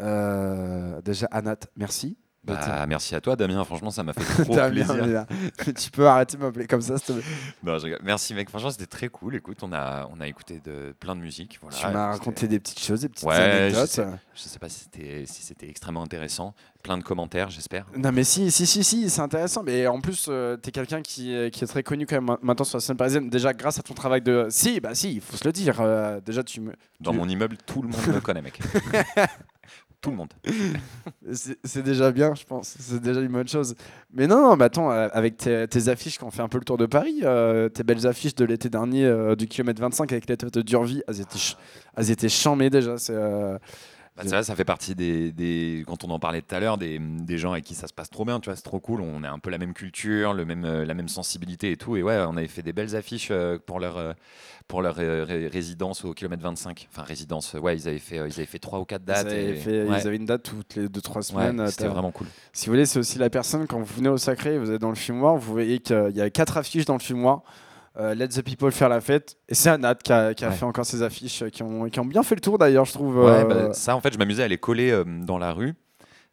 Euh, déjà, Anat, merci. Bah, merci à toi, Damien. Franchement, ça m'a fait [LAUGHS] trop plaisir. [LAUGHS] tu peux arrêter de m'appeler comme ça, s'il te plaît. [LAUGHS] Non, je rigole. Merci mec, franchement c'était très cool. Écoute, on a, on a écouté de, plein de musique. Voilà. tu m'as raconté des petites choses, des petites Ouais, je anecdotes. sais, je sais pas si c'était si extrêmement intéressant. Plein de commentaires, j'espère. Non mais si, si, si, si, c'est intéressant. Mais en plus, euh, t'es quelqu'un qui, est- qui est très connu quand même maintenant sur la scène parisienne. Déjà grâce à ton travail de... Si, bah si, il faut se le dire. euh, déjà, tu me... Dans tu- mon immeuble, tout le monde me connaît, mec. Tout le monde. [LAUGHS] C'est déjà bien, je pense. C'est déjà une bonne chose. Mais non, non, mais attends, euh, avec tes, affiches qui ont fait un peu le tour de Paris, euh, tes belles affiches de l'été dernier euh, du kilomètre 25 avec les têtes de Durvie, elles étaient, elles étaient déjà. C'est Bah, ça fait partie des, des- quand on en parlait tout à l'heure, des, des gens avec qui ça se passe trop bien, tu vois, c'est trop cool. On a un peu la même culture, le même, euh, la même sensibilité et tout. Et ouais, on avait fait des belles affiches euh, pour leur, euh, pour leur ré- résidence au kilomètre 25. Enfin, résidence, ouais, ils avaient fait, ils avaient fait trois ou quatre dates. ils, avaient et- fait- ouais. ils avaient une date toutes les 2-3 Ouais, semaines. c'était vraiment cool. Si vous voulez, c'est aussi la personne, quand vous venez au Sacré, vous êtes dans le fumoir, vous voyez qu'il y a quatre affiches dans le fumoir. Euh, Let the people faire la fête. Et c'est Anat qui a, qui a Ouais. fait encore ces affiches euh, qui ont, qui ont bien fait le tour d'ailleurs, je trouve. Ouais, euh, bah, ça, en fait, je m'amusais à les coller dans la rue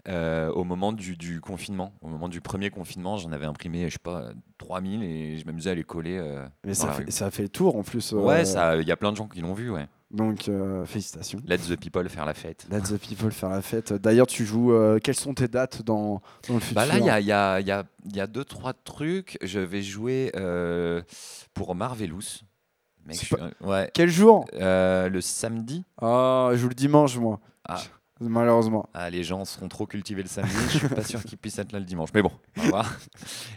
euh, au moment du, du confinement. Au moment du premier confinement, j'en avais imprimé, je sais pas, 3000 et je m'amusais à les coller. euh, mais ça fait, ça a fait le tour en plus. euh, Ouais, il y a plein de gens qui l'ont vu, ouais. Donc euh, félicitations. Let the people faire la fête. Let the people faire la fête. D'ailleurs, tu joues. euh, quelles sont tes dates dans, dans le futur Bah là, il y y, y, y a deux, trois trucs. Je vais jouer euh, pour Marvelous. Mec, C'est je suis- pas- ouais. Quel jour Le samedi. Ah, je joue le dimanche, moi. Ah. Malheureusement. Ah, les gens seront trop cultivés le samedi. je suis pas sûr qu'ils puissent être là le dimanche. Mais bon, on va voir.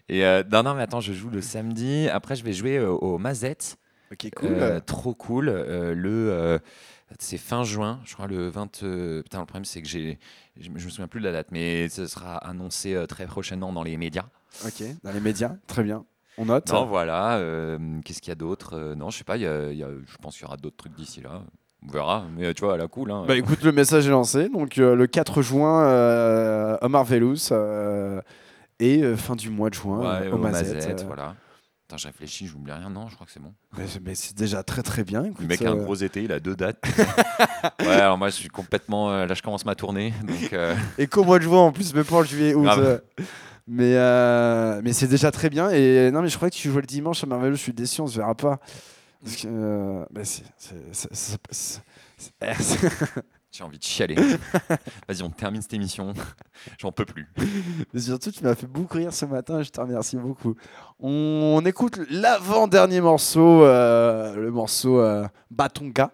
Et non, non, mais attends, je joue le samedi. Après, je vais jouer au Mazette. Ok, cool. Euh, trop cool. Euh, le, euh, c'est fin juin, je crois le 20. euh, putain, le problème c'est que j'ai, je me je me souviens plus de la date, mais ce sera annoncé très prochainement dans les médias. Ok, dans les médias. Très bien. On note. Non, voilà. qu'est-ce qu'il y a d'autre Non, je sais pas. y a- y a- je pense qu'il y aura d'autres trucs d'ici là. On verra. Mais tu vois, à la cool. Hein, Bah écoute, le message est lancé. Donc euh, le 4 juin, euh, à Marvelous. euh, et fin du mois de juin, Ouais, au Mazette. Mazette, voilà. Putain, je réfléchis, j'oublie rien. Non, je crois que c'est bon. Mais, mais c'est déjà très très bien. Le mec a un euh, gros été, il a deux dates. ouais, alors moi je suis complètement. euh, là, je commence ma tournée. Donc, euh, Et qu'au mois de juin en plus, même pas en juillet, août. Euh. Mais, euh, mais c'est déjà très bien. Et non, mais je croyais que tu jouais le dimanche à Marvelous. Je suis déçu, on se verra pas. Parce que. euh, bah, c'est- j'ai envie de chialer. [LAUGHS] Vas-y, on termine cette émission. [LAUGHS] J'en peux plus. Mais surtout, tu m'as fait beaucoup rire ce matin. Je te remercie beaucoup. On, on écoute l'avant-dernier morceau, euh, le morceau euh, Batonga.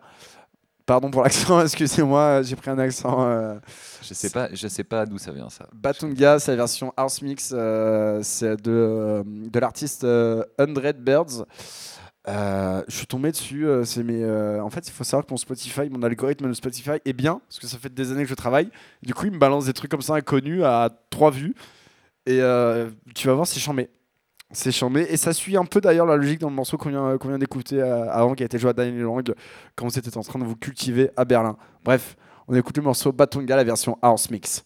Pardon pour l'accent, [LAUGHS] excusez-moi, j'ai pris un accent. euh, Je sais pas, je sais pas d'où ça vient ça. Batonga, c'est la version House Mix, euh, c'est de, de l'artiste euh, 100 Birds. Euh, je suis tombé dessus. euh, c'est euh, en fait, il faut savoir que mon Spotify, mon algorithme de Spotify est bien, parce que ça fait des années que je travaille. Du coup, il me balance des trucs comme ça inconnus à trois vues. Et tu vas voir, c'est chambé. C'est chambé. Et ça suit un peu d'ailleurs la logique dans le morceau qu'on vient, vient d'écouter avant, qui a été joué à Daniel Lang, quand vous étiez en train de vous cultiver à Berlin. Bref, on écoute le morceau Batonga, la version House Mix.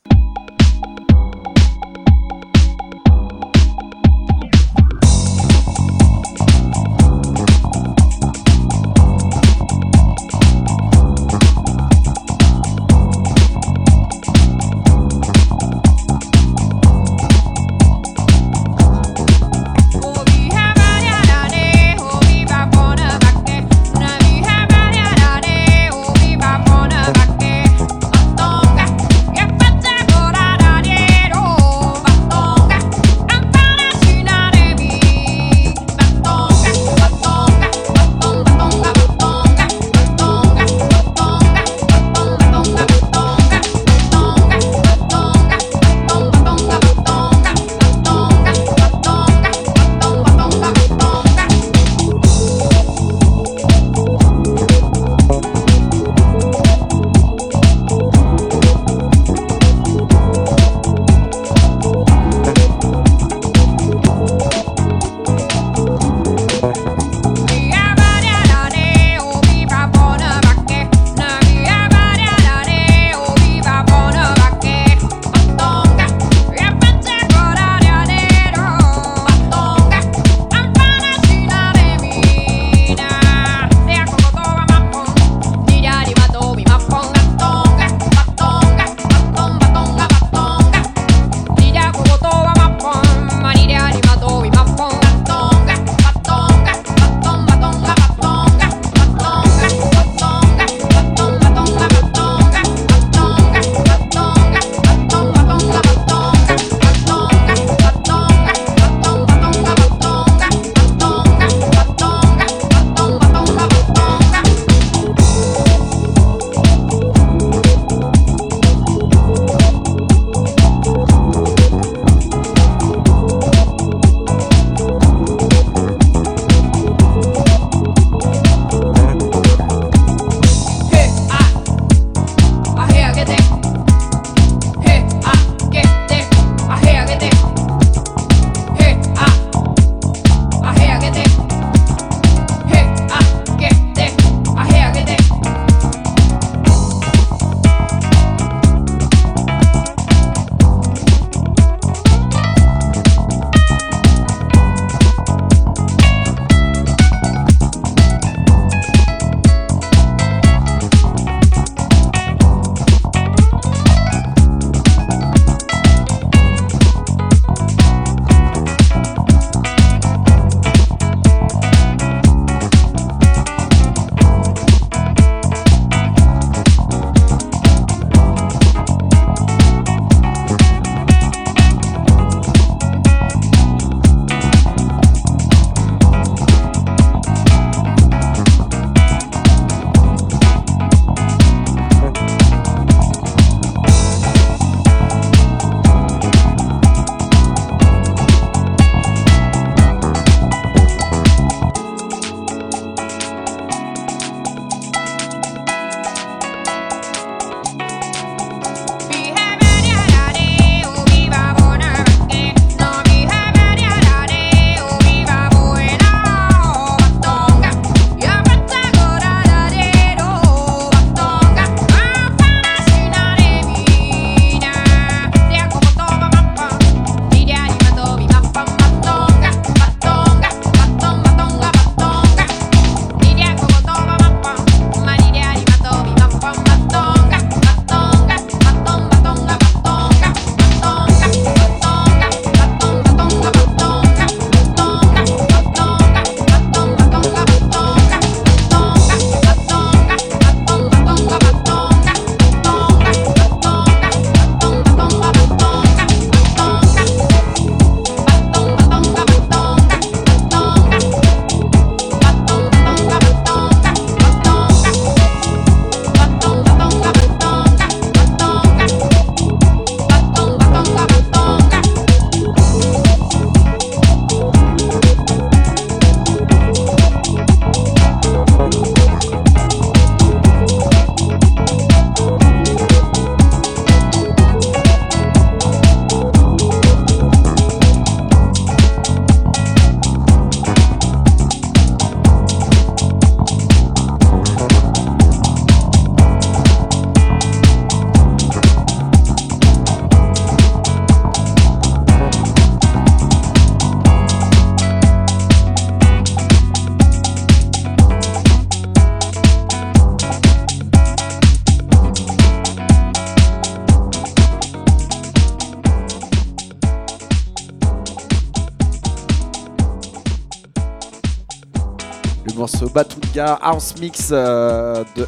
House Mix euh, de.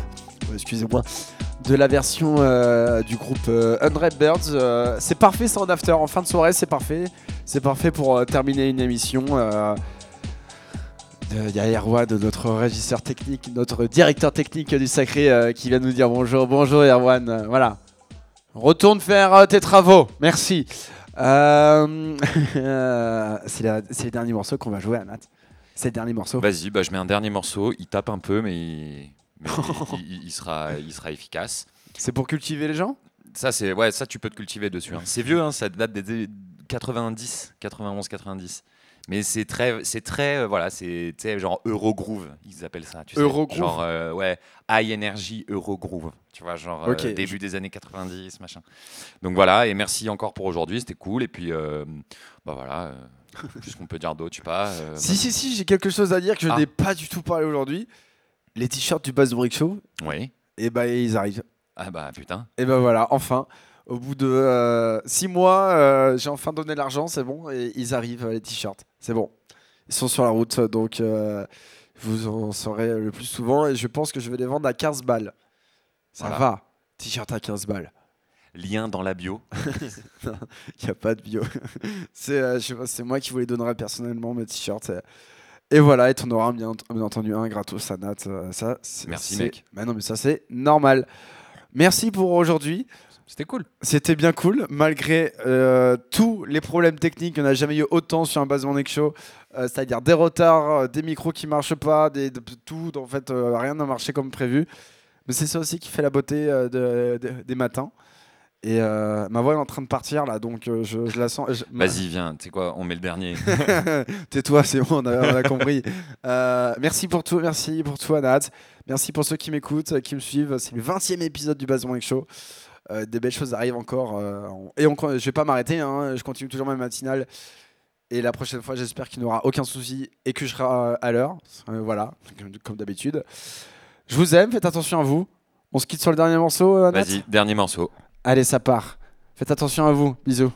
[COUGHS] Excusez-moi. De la version euh, du groupe euh, Unread Birds. C'est parfait, ça en after. En fin de soirée, c'est parfait. C'est parfait pour terminer une émission. Il y a Erwan, notre régisseur technique, notre directeur technique du Sacré, qui vient nous dire bonjour. Bonjour Erwan. Voilà. Retourne faire tes travaux. Merci. [LAUGHS] C'est le dernier morceau qu'on va jouer à Nat. C'est le dernier morceau. Vas-y, bah, je mets un dernier morceau. Il tape un peu, mais, il, mais [LAUGHS] il- il- il sera, il sera efficace. C'est pour cultiver les gens? Ça, c'est ouais, ça tu peux te cultiver dessus. hein. C'est vieux, hein, ça date des 90, 91, 90. Mais c'est très, c'est très, euh, voilà, c'est genre Eurogroove, ils appellent ça. Tu sais, Eurogroove Genre, euh, ouais, high energy Eurogroove. Tu vois, genre euh, début des années 90, machin. Donc voilà, et merci encore pour aujourd'hui, c'était cool. Et puis, bah voilà, [LAUGHS] qu'est-ce qu'on peut dire d'autre, je sais pas. euh, Si, si, si, j'ai quelque chose à dire que je Ah. n'ai pas du tout parlé aujourd'hui. Les t-shirts du Bass Brick Show, Oui. et bah ils arrivent. Ah bah putain. Et ben voilà, enfin. Au bout de 6 mois, euh, j'ai enfin donné l'argent, c'est bon, et ils arrivent, euh, les t-shirts. C'est bon. Ils sont sur la route, donc euh, vous en saurez le plus souvent, et je pense que je vais les vendre à 15 balles. Ça Voilà. va, t-shirt à 15 balles. Lien dans la bio. [LAUGHS] Il n'y a pas de bio. [LAUGHS] c'est euh, moi qui vous les donnerai personnellement, mes t-shirts. Et, voilà, et t'en auras bien, bien entendu un gratos à Nat. euh, ça, Merci, mec. Bah non, mais ça, c'est normal. Merci pour aujourd'hui. C'était cool. C'était bien cool, malgré euh, tous les problèmes techniques. On n'a jamais eu autant sur un Basement Neck Show. Euh, C'est-à-dire des retards, des micros qui marchent pas, des, de- tout. En fait, euh, rien n'a marché comme prévu. Mais c'est ça aussi qui fait la beauté de- de- des matins. Et euh, ma voix est en train de partir là, donc euh, je, je la sens. je- Vas-y, viens, tu sais quoi, on met le dernier. [LAUGHS] Tais-toi, c'est bon, on a, on a compris. Euh, merci pour tout, merci pour tout, Anat. Merci pour ceux qui m'écoutent, qui me suivent. C'est le 20e épisode du Basement Show. Des belles choses arrivent encore. et on, je vais pas m'arrêter, hein, je continue toujours ma matinale. Et la prochaine fois, j'espère qu'il n'y aura aucun souci et que je serai à l'heure. Voilà, comme, d'habitude. Je vous aime, faites attention à vous. On se quitte sur le dernier morceau, Nat Vas-y, dernier morceau. Allez, ça part. Faites attention à vous. Bisous.